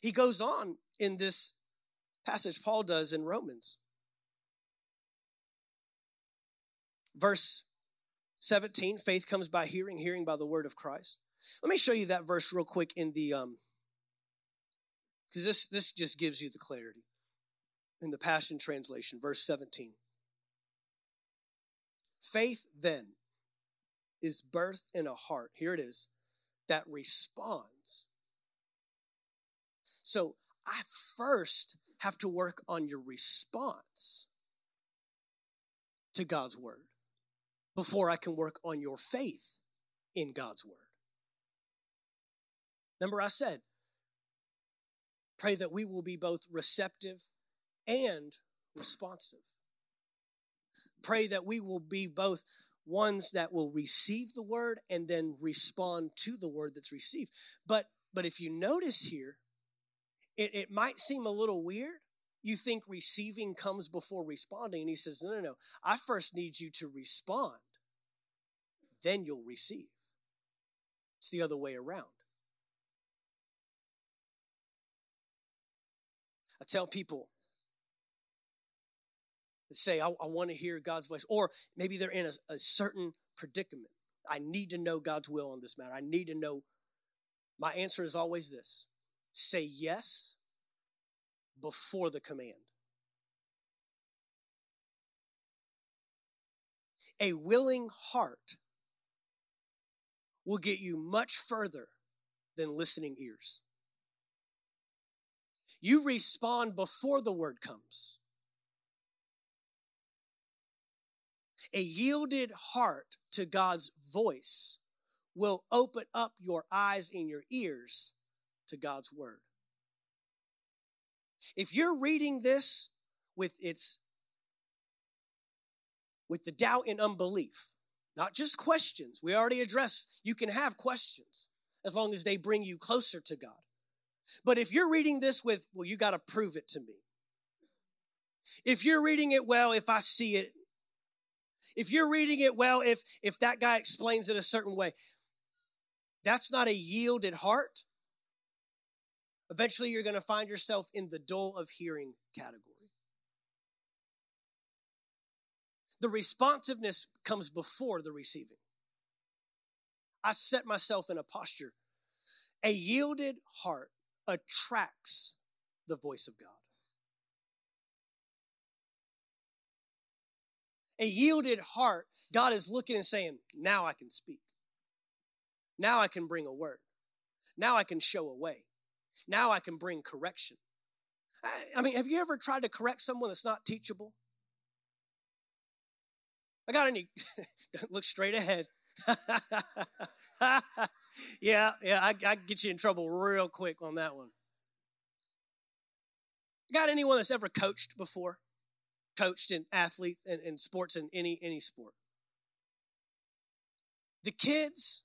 He goes on in this passage, Paul does in Romans. Verse 17 faith comes by hearing, hearing by the word of Christ. Let me show you that verse real quick in the, um, because this, this just gives you the clarity. In the Passion Translation, verse 17. Faith then is birthed in a heart, here it is, that responds. So I first have to work on your response to God's word before I can work on your faith in God's word. Remember, I said, pray that we will be both receptive and responsive. Pray that we will be both ones that will receive the word and then respond to the word that's received. But but if you notice here, it, it might seem a little weird. You think receiving comes before responding, and he says, No, no, no. I first need you to respond, then you'll receive. It's the other way around. I tell people that say, I, I want to hear God's voice, or maybe they're in a, a certain predicament. I need to know God's will on this matter. I need to know. My answer is always this say yes before the command. A willing heart will get you much further than listening ears. You respond before the word comes. A yielded heart to God's voice will open up your eyes and your ears to God's word. If you're reading this with its with the doubt and unbelief, not just questions. We already addressed you can have questions as long as they bring you closer to God. But if you're reading this with, well, you got to prove it to me. If you're reading it well, if I see it, if you're reading it well, if if that guy explains it a certain way, that's not a yielded heart. Eventually, you're going to find yourself in the dull of hearing category. The responsiveness comes before the receiving. I set myself in a posture. A yielded heart attracts the voice of God. A yielded heart, God is looking and saying, Now I can speak. Now I can bring a word. Now I can show a way. Now I can bring correction. I, I mean, have you ever tried to correct someone that's not teachable? I got any, look straight ahead. yeah, yeah, I, I get you in trouble real quick on that one. Got anyone that's ever coached before? Coached in athletes and sports in any any sport. The kids,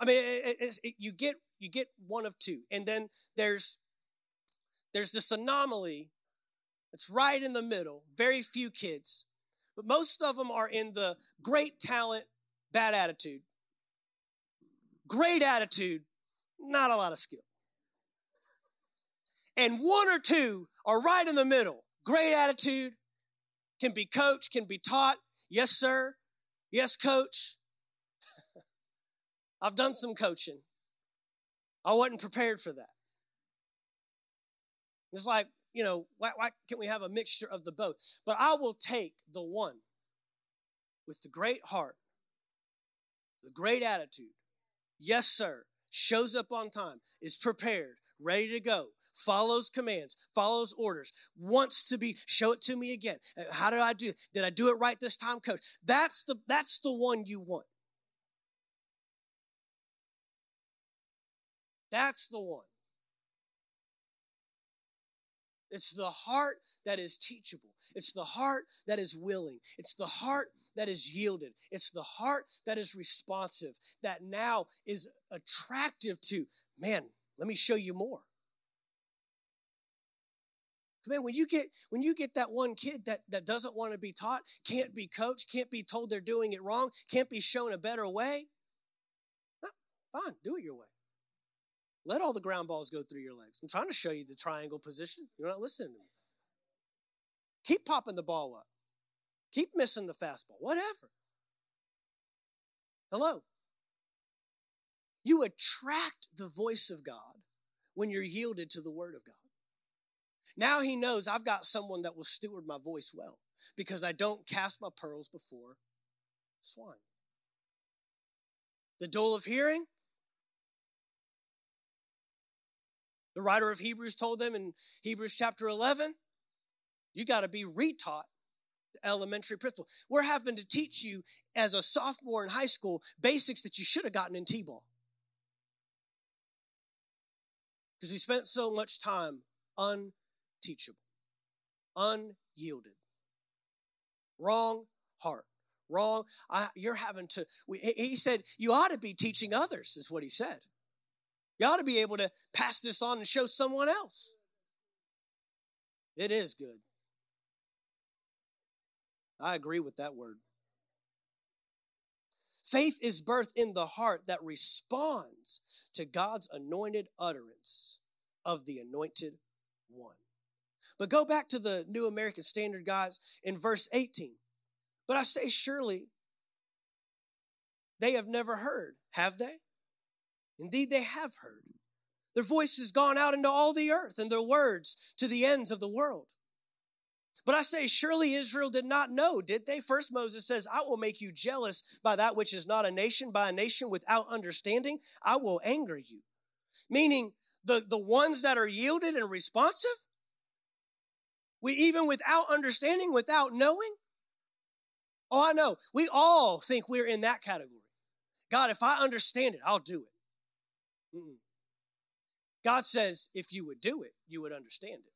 I mean, it, it, you get you get one of two, and then there's there's this anomaly that's right in the middle. Very few kids, but most of them are in the great talent, bad attitude great attitude, not a lot of skill. And one or two are right in the middle. Great attitude, can be coached, can be taught. Yes, sir. Yes, coach. I've done some coaching. I wasn't prepared for that. It's like, you know, why, why can't we have a mixture of the both? But I will take the one with the great heart The great attitude. Yes, sir. Shows up on time, is prepared, ready to go, follows commands, follows orders, wants to be, show it to me again. Uh, how did I do? Did I do it right this time, coach? That's the that's the one you want. That's the one. It's the heart that is teachable. It's the heart that is willing. It's the heart that is yielded. It's the heart that is responsive, that now is attractive to, man, let me show you more. Man, when you get when you get that one kid that, that doesn't want to be taught, can't be coached, can't be told they're doing it wrong, can't be shown a better way, fine, do it your way. Let all the ground balls go through your legs. I'm trying to show you the triangle position. You're not listening to me. Keep popping the ball up. Keep missing the fastball. Whatever. Hello. You attract the voice of God when you're yielded to the word of God. Now he knows I've got someone that will steward my voice well because I don't cast my pearls before swine. The dull of hearing, The writer of Hebrews told them in Hebrews chapter 11, you got to be retaught the elementary principle. We're having to teach you as a sophomore in high school basics that you should have gotten in T-ball. Because we spent so much time unteachable, unyielded, wrong heart, wrong. I, you're having to, we, he said, you ought to be teaching others, is what he said. You ought to be able to pass this on and show someone else. It is good. I agree with that word. Faith is birth in the heart that responds to God's anointed utterance of the anointed one. But go back to the New American Standard, guys, in verse 18. But I say, surely they have never heard, have they? Indeed, they have heard. Their voice has gone out into all the earth, and their words to the ends of the world. But I say, surely Israel did not know, did they? First, Moses says, I will make you jealous by that which is not a nation, by a nation without understanding. I will anger you. Meaning, the, the ones that are yielded and responsive, we even without understanding, without knowing. Oh, I know. We all think we're in that category. God, if I understand it, I'll do it. Mm-mm. God says if you would do it, you would understand it.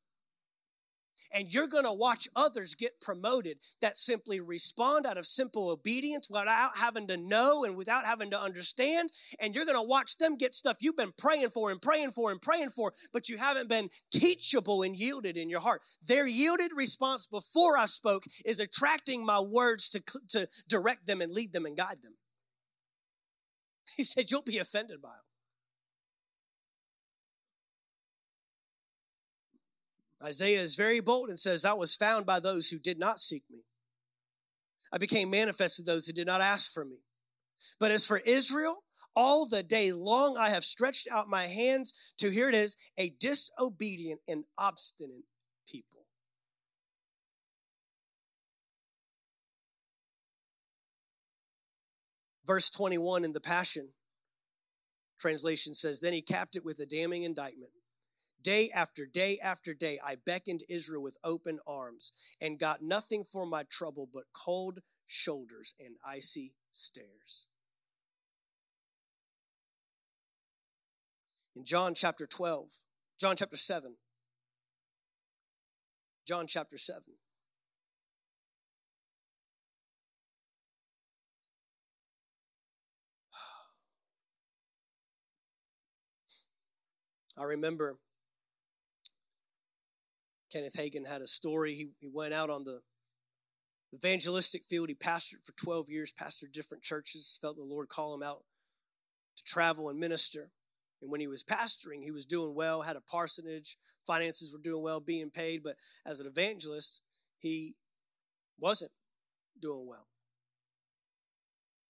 And you're going to watch others get promoted that simply respond out of simple obedience without having to know and without having to understand. And you're going to watch them get stuff you've been praying for and praying for and praying for, but you haven't been teachable and yielded in your heart. Their yielded response before I spoke is attracting my words to, to direct them and lead them and guide them. He said, You'll be offended by them. Isaiah is very bold and says, I was found by those who did not seek me. I became manifest to those who did not ask for me. But as for Israel, all the day long I have stretched out my hands to, here it is, a disobedient and obstinate people. Verse 21 in the Passion translation says, Then he capped it with a damning indictment. Day after day after day, I beckoned Israel with open arms and got nothing for my trouble but cold shoulders and icy stares. In John chapter 12, John chapter 7, John chapter 7. I remember Kenneth Hagin had a story. He, he went out on the evangelistic field. He pastored for 12 years, pastored different churches, felt the Lord call him out to travel and minister. And when he was pastoring, he was doing well, had a parsonage, finances were doing well, being paid. But as an evangelist, he wasn't doing well.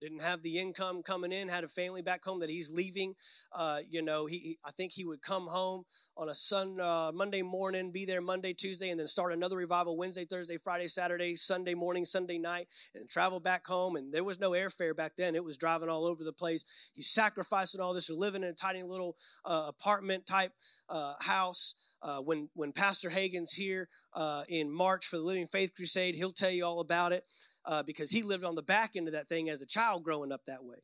Didn't have the income coming in, had a family back home that he's leaving. Uh, you know, he I think he would come home on a sun uh, Monday morning, be there Monday, Tuesday, and then start another revival Wednesday, Thursday, Friday, Saturday, Sunday morning, Sunday night, and travel back home. And there was no airfare back then; it was driving all over the place. He's sacrificing all this, or living in a tiny little uh, apartment type uh, house. Uh, when when Pastor Hagin's here uh, in March for the Living Faith Crusade, he'll tell you all about it uh, because he lived on the back end of that thing as a child growing up that way.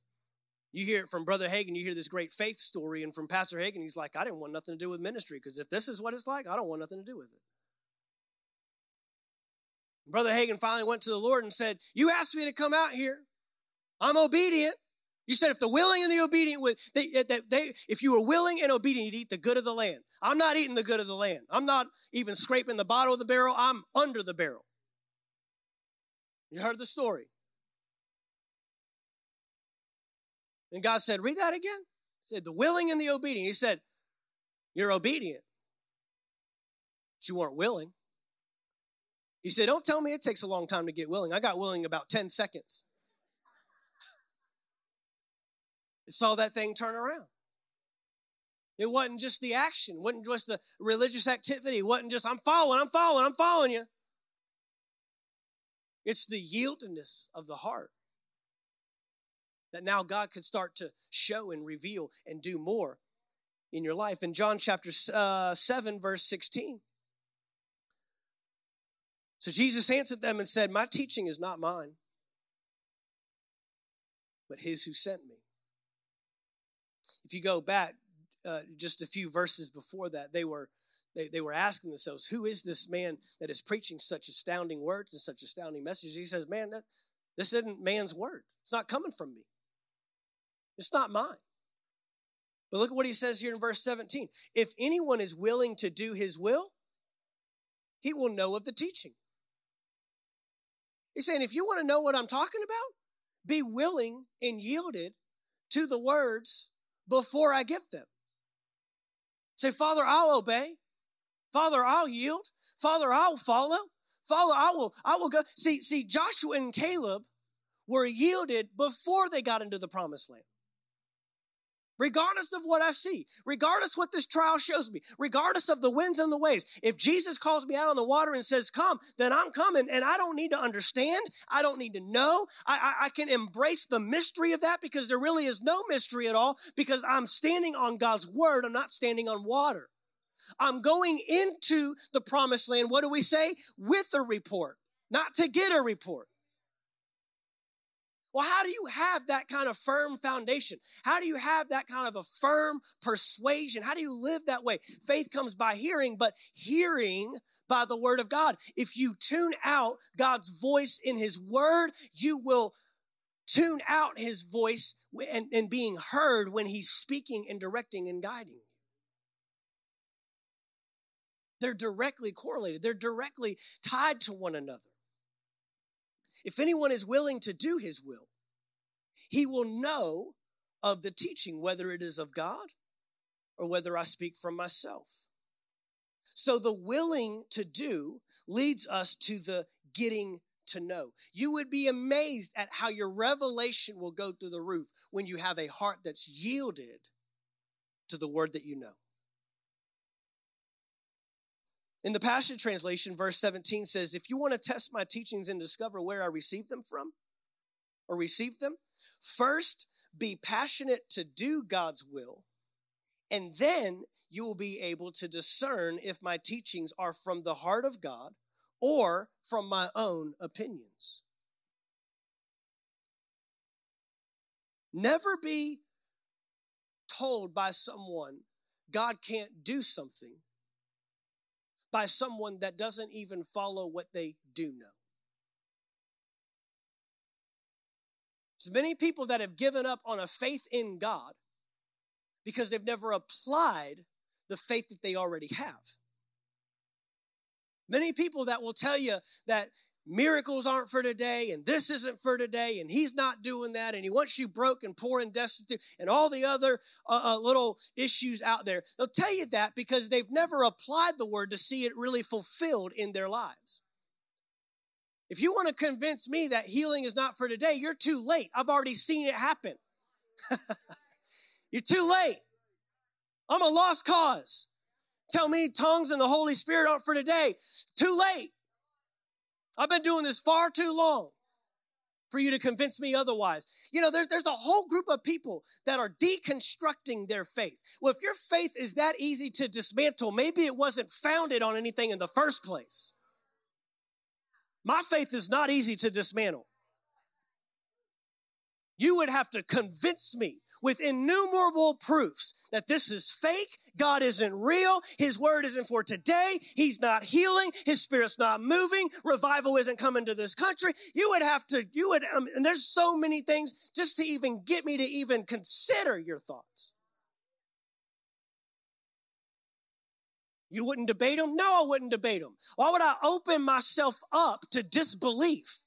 You hear it from Brother Hagin, you hear this great faith story, and from Pastor Hagin, he's like, I didn't want nothing to do with ministry because if this is what it's like, I don't want nothing to do with it. Brother Hagin finally went to the Lord and said, You asked me to come out here. I'm obedient. You said if the willing and the obedient would, they, they, if you were willing and obedient, you'd eat the good of the land. I'm not eating the good of the land. I'm not even scraping the bottom of the barrel. I'm under the barrel. You heard the story. And God said, read that again. He said, the willing and the obedient. He said, you're obedient. But you weren't willing. He said, don't tell me it takes a long time to get willing. I got willing about 10 seconds. It saw that thing turn around. It wasn't just the action, it wasn't just the religious activity, it wasn't just, I'm following, I'm following, I'm following you. It's the yieldedness of the heart that now God could start to show and reveal and do more in your life. In John chapter uh, 7, verse 16. So Jesus answered them and said, My teaching is not mine, but his who sent me. If you go back uh, just a few verses before that, they were they, they were asking themselves, who is this man that is preaching such astounding words and such astounding messages? He says, man, that, this isn't man's word. It's not coming from me. It's not mine. But look at what he says here in verse 17. If anyone is willing to do his will, he will know of the teaching. He's saying, if you want to know what I'm talking about, be willing and yielded to the words before I give them. Say, Father, I'll obey. Father, I'll yield. Father, I'll follow. Father, I will, I will go. See, see, Joshua and Caleb were yielded before they got into the promised land. Regardless of what I see, regardless what this trial shows me, regardless of the winds and the waves, if Jesus calls me out on the water and says, Come, then I'm coming, and I don't need to understand. I don't need to know. I, I, I can embrace the mystery of that because there really is no mystery at all because I'm standing on God's word. I'm not standing on water. I'm going into the promised land. What do we say? With a report, not to get a report. Well, how do you have that kind of firm foundation? How do you have that kind of a firm persuasion? How do you live that way? Faith comes by hearing, but hearing by the word of God. If you tune out God's voice in his word, you will tune out his voice and, and being heard when he's speaking and directing and guiding. They're directly correlated. They're directly tied to one another. If anyone is willing to do his will, he will know of the teaching, whether it is of God or whether I speak from myself. So the willing to do leads us to the getting to know. You would be amazed at how your revelation will go through the roof when you have a heart that's yielded to the word that you know. In the Passion Translation, verse 17 says, If you want to test my teachings and discover where I received them from or received them, first be passionate to do God's will, and then you will be able to discern if my teachings are from the heart of God or from my own opinions. Never be told by someone God can't do something by someone that doesn't even follow what they do know. There's many people that have given up on a faith in God because they've never applied the faith that they already have. Many people that will tell you that miracles aren't for today and this isn't for today and he's not doing that and he wants you broke and poor and destitute and all the other uh, uh, little issues out there they'll tell you that because they've never applied the word to see it really fulfilled in their lives If you want to convince me that healing is not for today, you're too late. I've already seen it happen. you're too late. I'm a lost cause. Tell me tongues and the Holy Spirit aren't for today. Too late. I've been doing this far too long for you to convince me otherwise. You know, there's, there's a whole group of people that are deconstructing their faith. Well, if your faith is that easy to dismantle, maybe it wasn't founded on anything in the first place. My faith is not easy to dismantle. You would have to convince me with innumerable proofs that this is fake. God isn't real. His word isn't for today. He's not healing. His spirit's not moving. Revival isn't coming to this country. You would have to, you would, um, and there's so many things just to even get me to even consider your thoughts. You wouldn't debate them? No, I wouldn't debate them. Why would I open myself up to disbelief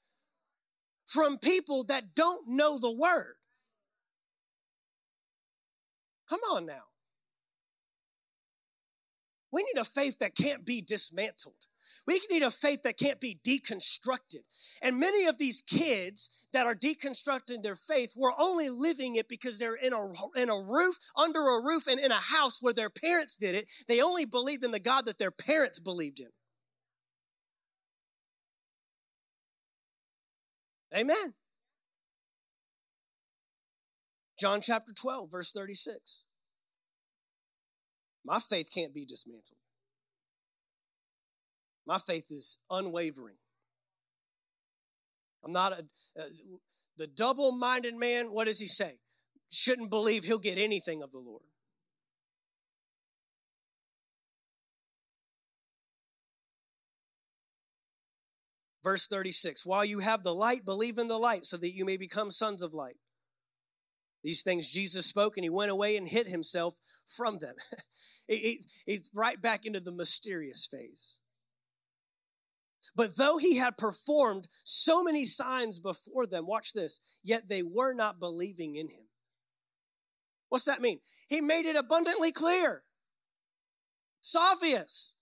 from people that don't know the word? Come on now. We need a faith that can't be dismantled. We need a faith that can't be deconstructed. And many of these kids that are deconstructing their faith were only living it because they're in a, in a roof, under a roof, and in a house where their parents did it. They only believed in the God that their parents believed in. Amen. John chapter 12, verse 36. My faith can't be dismantled. My faith is unwavering. I'm not a, a the double minded man. What does he say? Shouldn't believe he'll get anything of the Lord. Verse 36 While you have the light, believe in the light so that you may become sons of light. These things Jesus spoke, and he went away and hid himself from them. it's right back into the mysterious phase. But though he had performed so many signs before them, watch this, yet they were not believing in him. What's that mean? He made it abundantly clear. It's obvious.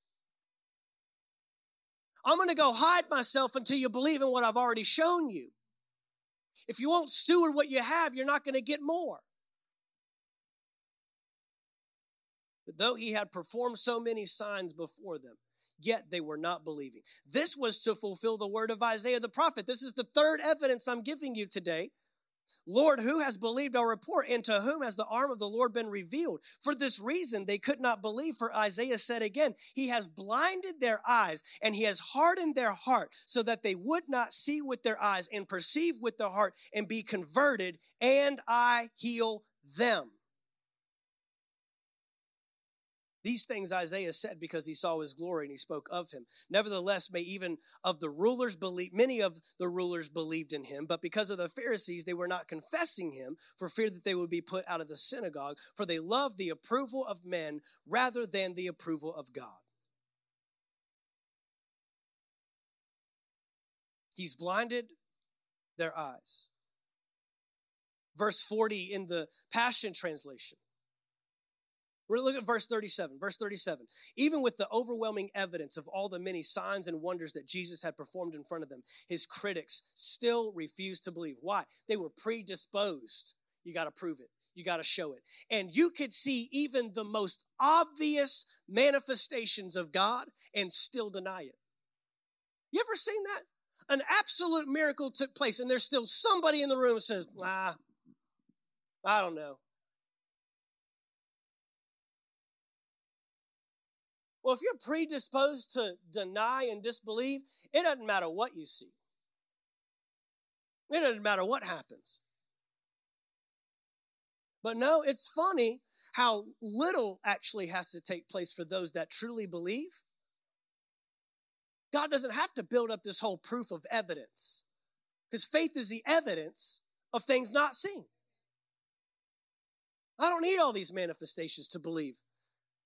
I'm going to go hide myself until you believe in what I've already shown you. If you won't steward what you have, you're not going to get more. But though he had performed so many signs before them, yet they were not believing. This was to fulfill the word of Isaiah the prophet. This is the third evidence I'm giving you today. Lord, who has believed our report, and to whom has the arm of the Lord been revealed? For this reason, they could not believe, for Isaiah said again, He has blinded their eyes, and He has hardened their heart, so that they would not see with their eyes, and perceive with their heart, and be converted, and I heal them. These things Isaiah said because he saw his glory and he spoke of him. Nevertheless, may even of the rulers believe, many of the rulers believed in him, but because of the Pharisees, they were not confessing him for fear that they would be put out of the synagogue, for they loved the approval of men rather than the approval of God. He's blinded their eyes. Verse 40 in the Passion Translation. We're at verse 37. Verse 37. Even with the overwhelming evidence of all the many signs and wonders that Jesus had performed in front of them, his critics still refused to believe. Why? They were predisposed. You got to prove it. You got to show it. And you could see even the most obvious manifestations of God and still deny it. You ever seen that? An absolute miracle took place, and there's still somebody in the room says, "Ah, I don't know. Well, if you're predisposed to deny and disbelieve, it doesn't matter what you see. It doesn't matter what happens. But no, it's funny how little actually has to take place for those that truly believe. God doesn't have to build up this whole proof of evidence because faith is the evidence of things not seen. I don't need all these manifestations to believe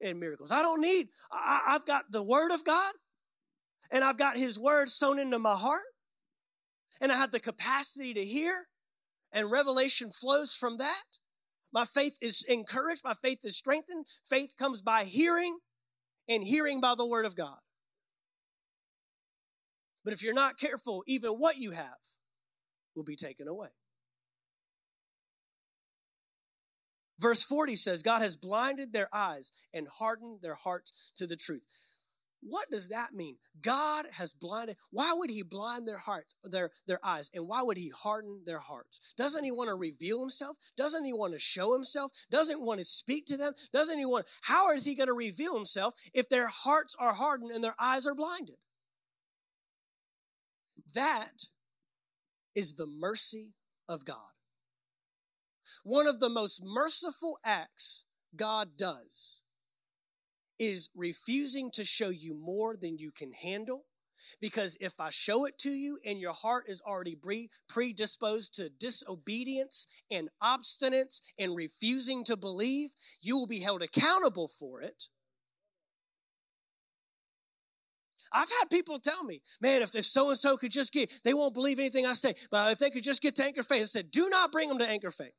in miracles. I don't need, I, I've got the Word of God and I've got His Word sown into my heart and I have the capacity to hear and revelation flows from that. My faith is encouraged. My faith is strengthened. Faith comes by hearing and hearing by the Word of God. But if you're not careful, even what you have will be taken away. Verse 40 says, God has blinded their eyes and hardened their hearts to the truth. What does that mean? God has blinded. Why would he blind their hearts, their, their eyes? And why would he harden their hearts? Doesn't he want to reveal himself? Doesn't he want to show himself? Doesn't he want to speak to them? Doesn't he want, how is he going to reveal himself if their hearts are hardened and their eyes are blinded? That is the mercy of God. One of the most merciful acts God does is refusing to show you more than you can handle. Because if I show it to you and your heart is already predisposed to disobedience and obstinance and refusing to believe, you will be held accountable for it. I've had people tell me, man, if so and so could just get, they won't believe anything I say, but if they could just get to Anchor Faith, I said, do not bring them to Anchor Faith.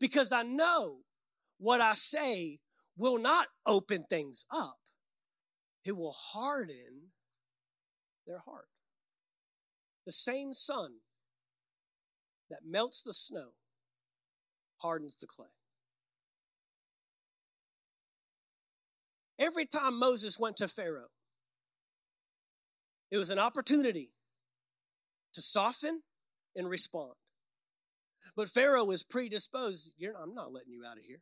Because I know what I say will not open things up, it will harden their heart. The same sun that melts the snow hardens the clay. Every time Moses went to Pharaoh, it was an opportunity to soften and respond. But Pharaoh was predisposed. I'm not letting you out of here.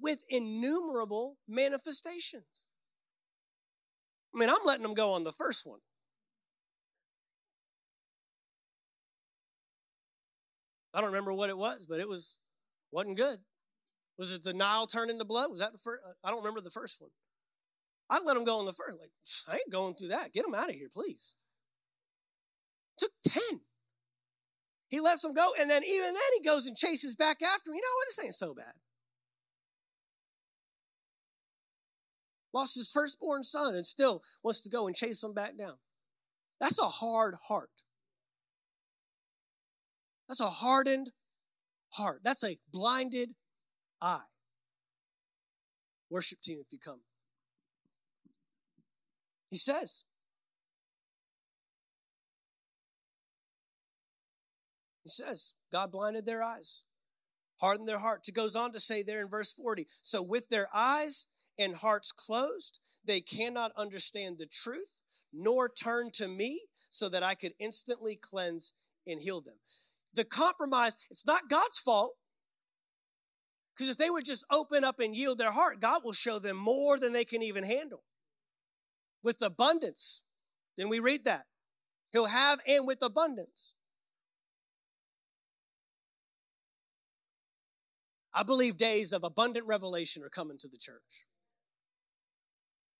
With innumerable manifestations. I mean, I'm letting them go on the first one. I don't remember what it was, but it was wasn't good. Was it the Nile turned into blood? Was that the first? I don't remember the first one. I let them go on the first. Like I ain't going through that. Get them out of here, please. It took ten. He lets them go, and then even then he goes and chases back after him. You know what? This ain't so bad. Lost his firstborn son and still wants to go and chase him back down. That's a hard heart. That's a hardened heart. That's a blinded eye. Worship team, if you come. He says, He says, God blinded their eyes, hardened their hearts. It goes on to say there in verse 40 so with their eyes and hearts closed, they cannot understand the truth, nor turn to me so that I could instantly cleanse and heal them. The compromise, it's not God's fault. Because if they would just open up and yield their heart, God will show them more than they can even handle. With abundance. Then we read that. He'll have and with abundance. I believe days of abundant revelation are coming to the church.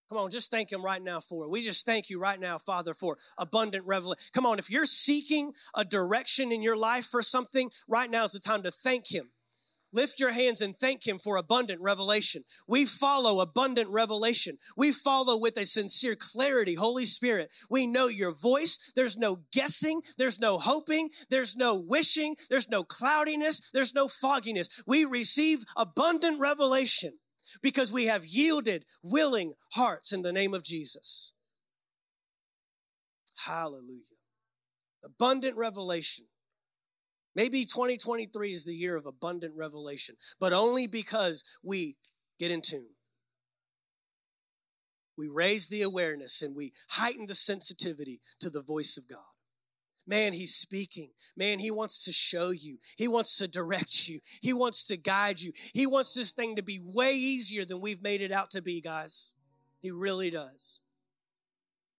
Come on, just thank Him right now for it. We just thank you right now, Father, for abundant revelation. Come on, if you're seeking a direction in your life for something, right now is the time to thank Him Lift your hands and thank Him for abundant revelation. We follow abundant revelation. We follow with a sincere clarity. Holy Spirit, we know your voice. There's no guessing. There's no hoping. There's no wishing. There's no cloudiness. There's no fogginess. We receive abundant revelation because we have yielded, willing hearts in the name of Jesus. Hallelujah. Abundant revelation. Maybe 2023 is the year of abundant revelation, but only because we get in tune. We raise the awareness and we heighten the sensitivity to the voice of God. Man, he's speaking. Man, he wants to show you. He wants to direct you. He wants to guide you. He wants this thing to be way easier than we've made it out to be, guys. He really does.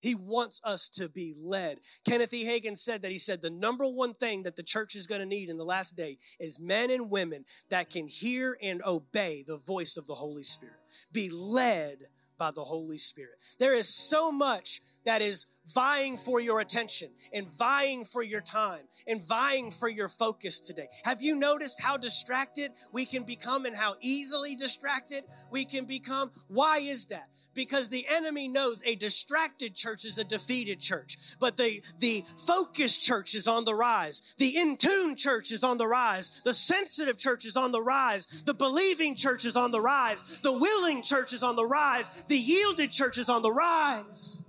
He wants us to be led. Kenneth E. Hagin said that he said the number one thing that the church is going to need in the last day is men and women that can hear and obey the voice of the Holy Spirit. Be led by the Holy Spirit. There is so much that is vying for your attention and vying for your time and vying for your focus today. Have you noticed how distracted we can become and how easily distracted we can become? Why is that? Because the enemy knows a distracted church is a defeated church, but the, the focused church is on the rise. The in tune church is on the rise. The sensitive church is on the rise. The believing church is on the rise. The willing church is on the rise. The yielded church is on the rise.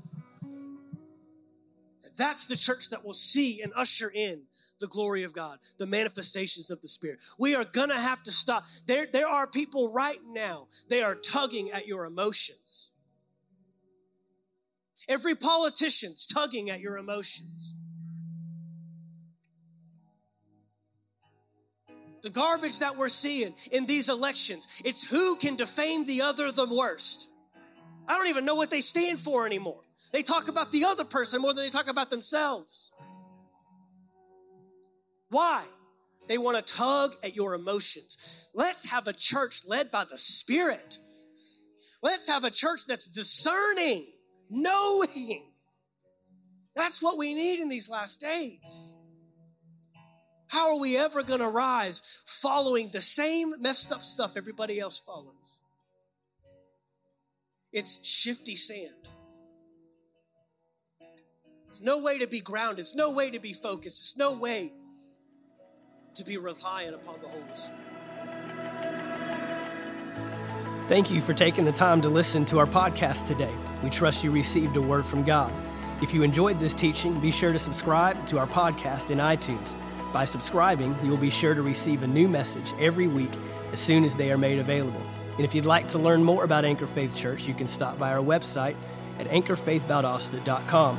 That's the church that will see and usher in the glory of God, the manifestations of the Spirit. We are going to have to stop. There, there are people right now, they are tugging at your emotions. Every politician's tugging at your emotions. The garbage that we're seeing in these elections, it's who can defame the other the worst. I don't even know what they stand for anymore. They talk about the other person more than they talk about themselves. Why? They want to tug at your emotions. Let's have a church led by the Spirit. Let's have a church that's discerning, knowing. That's what we need in these last days. How are we ever going to rise following the same messed up stuff everybody else follows? It's shifty sand. No way to be grounded. No way to be focused. No way to be reliant upon the Holy Spirit. Thank you for taking the time to listen to our podcast today. We trust you received a word from God. If you enjoyed this teaching, be sure to subscribe to our podcast in iTunes. By subscribing, you'll be sure to receive a new message every week as soon as they are made available. And if you'd like to learn more about Anchor Faith Church, you can stop by our website at anchorfaithvaldosta.com.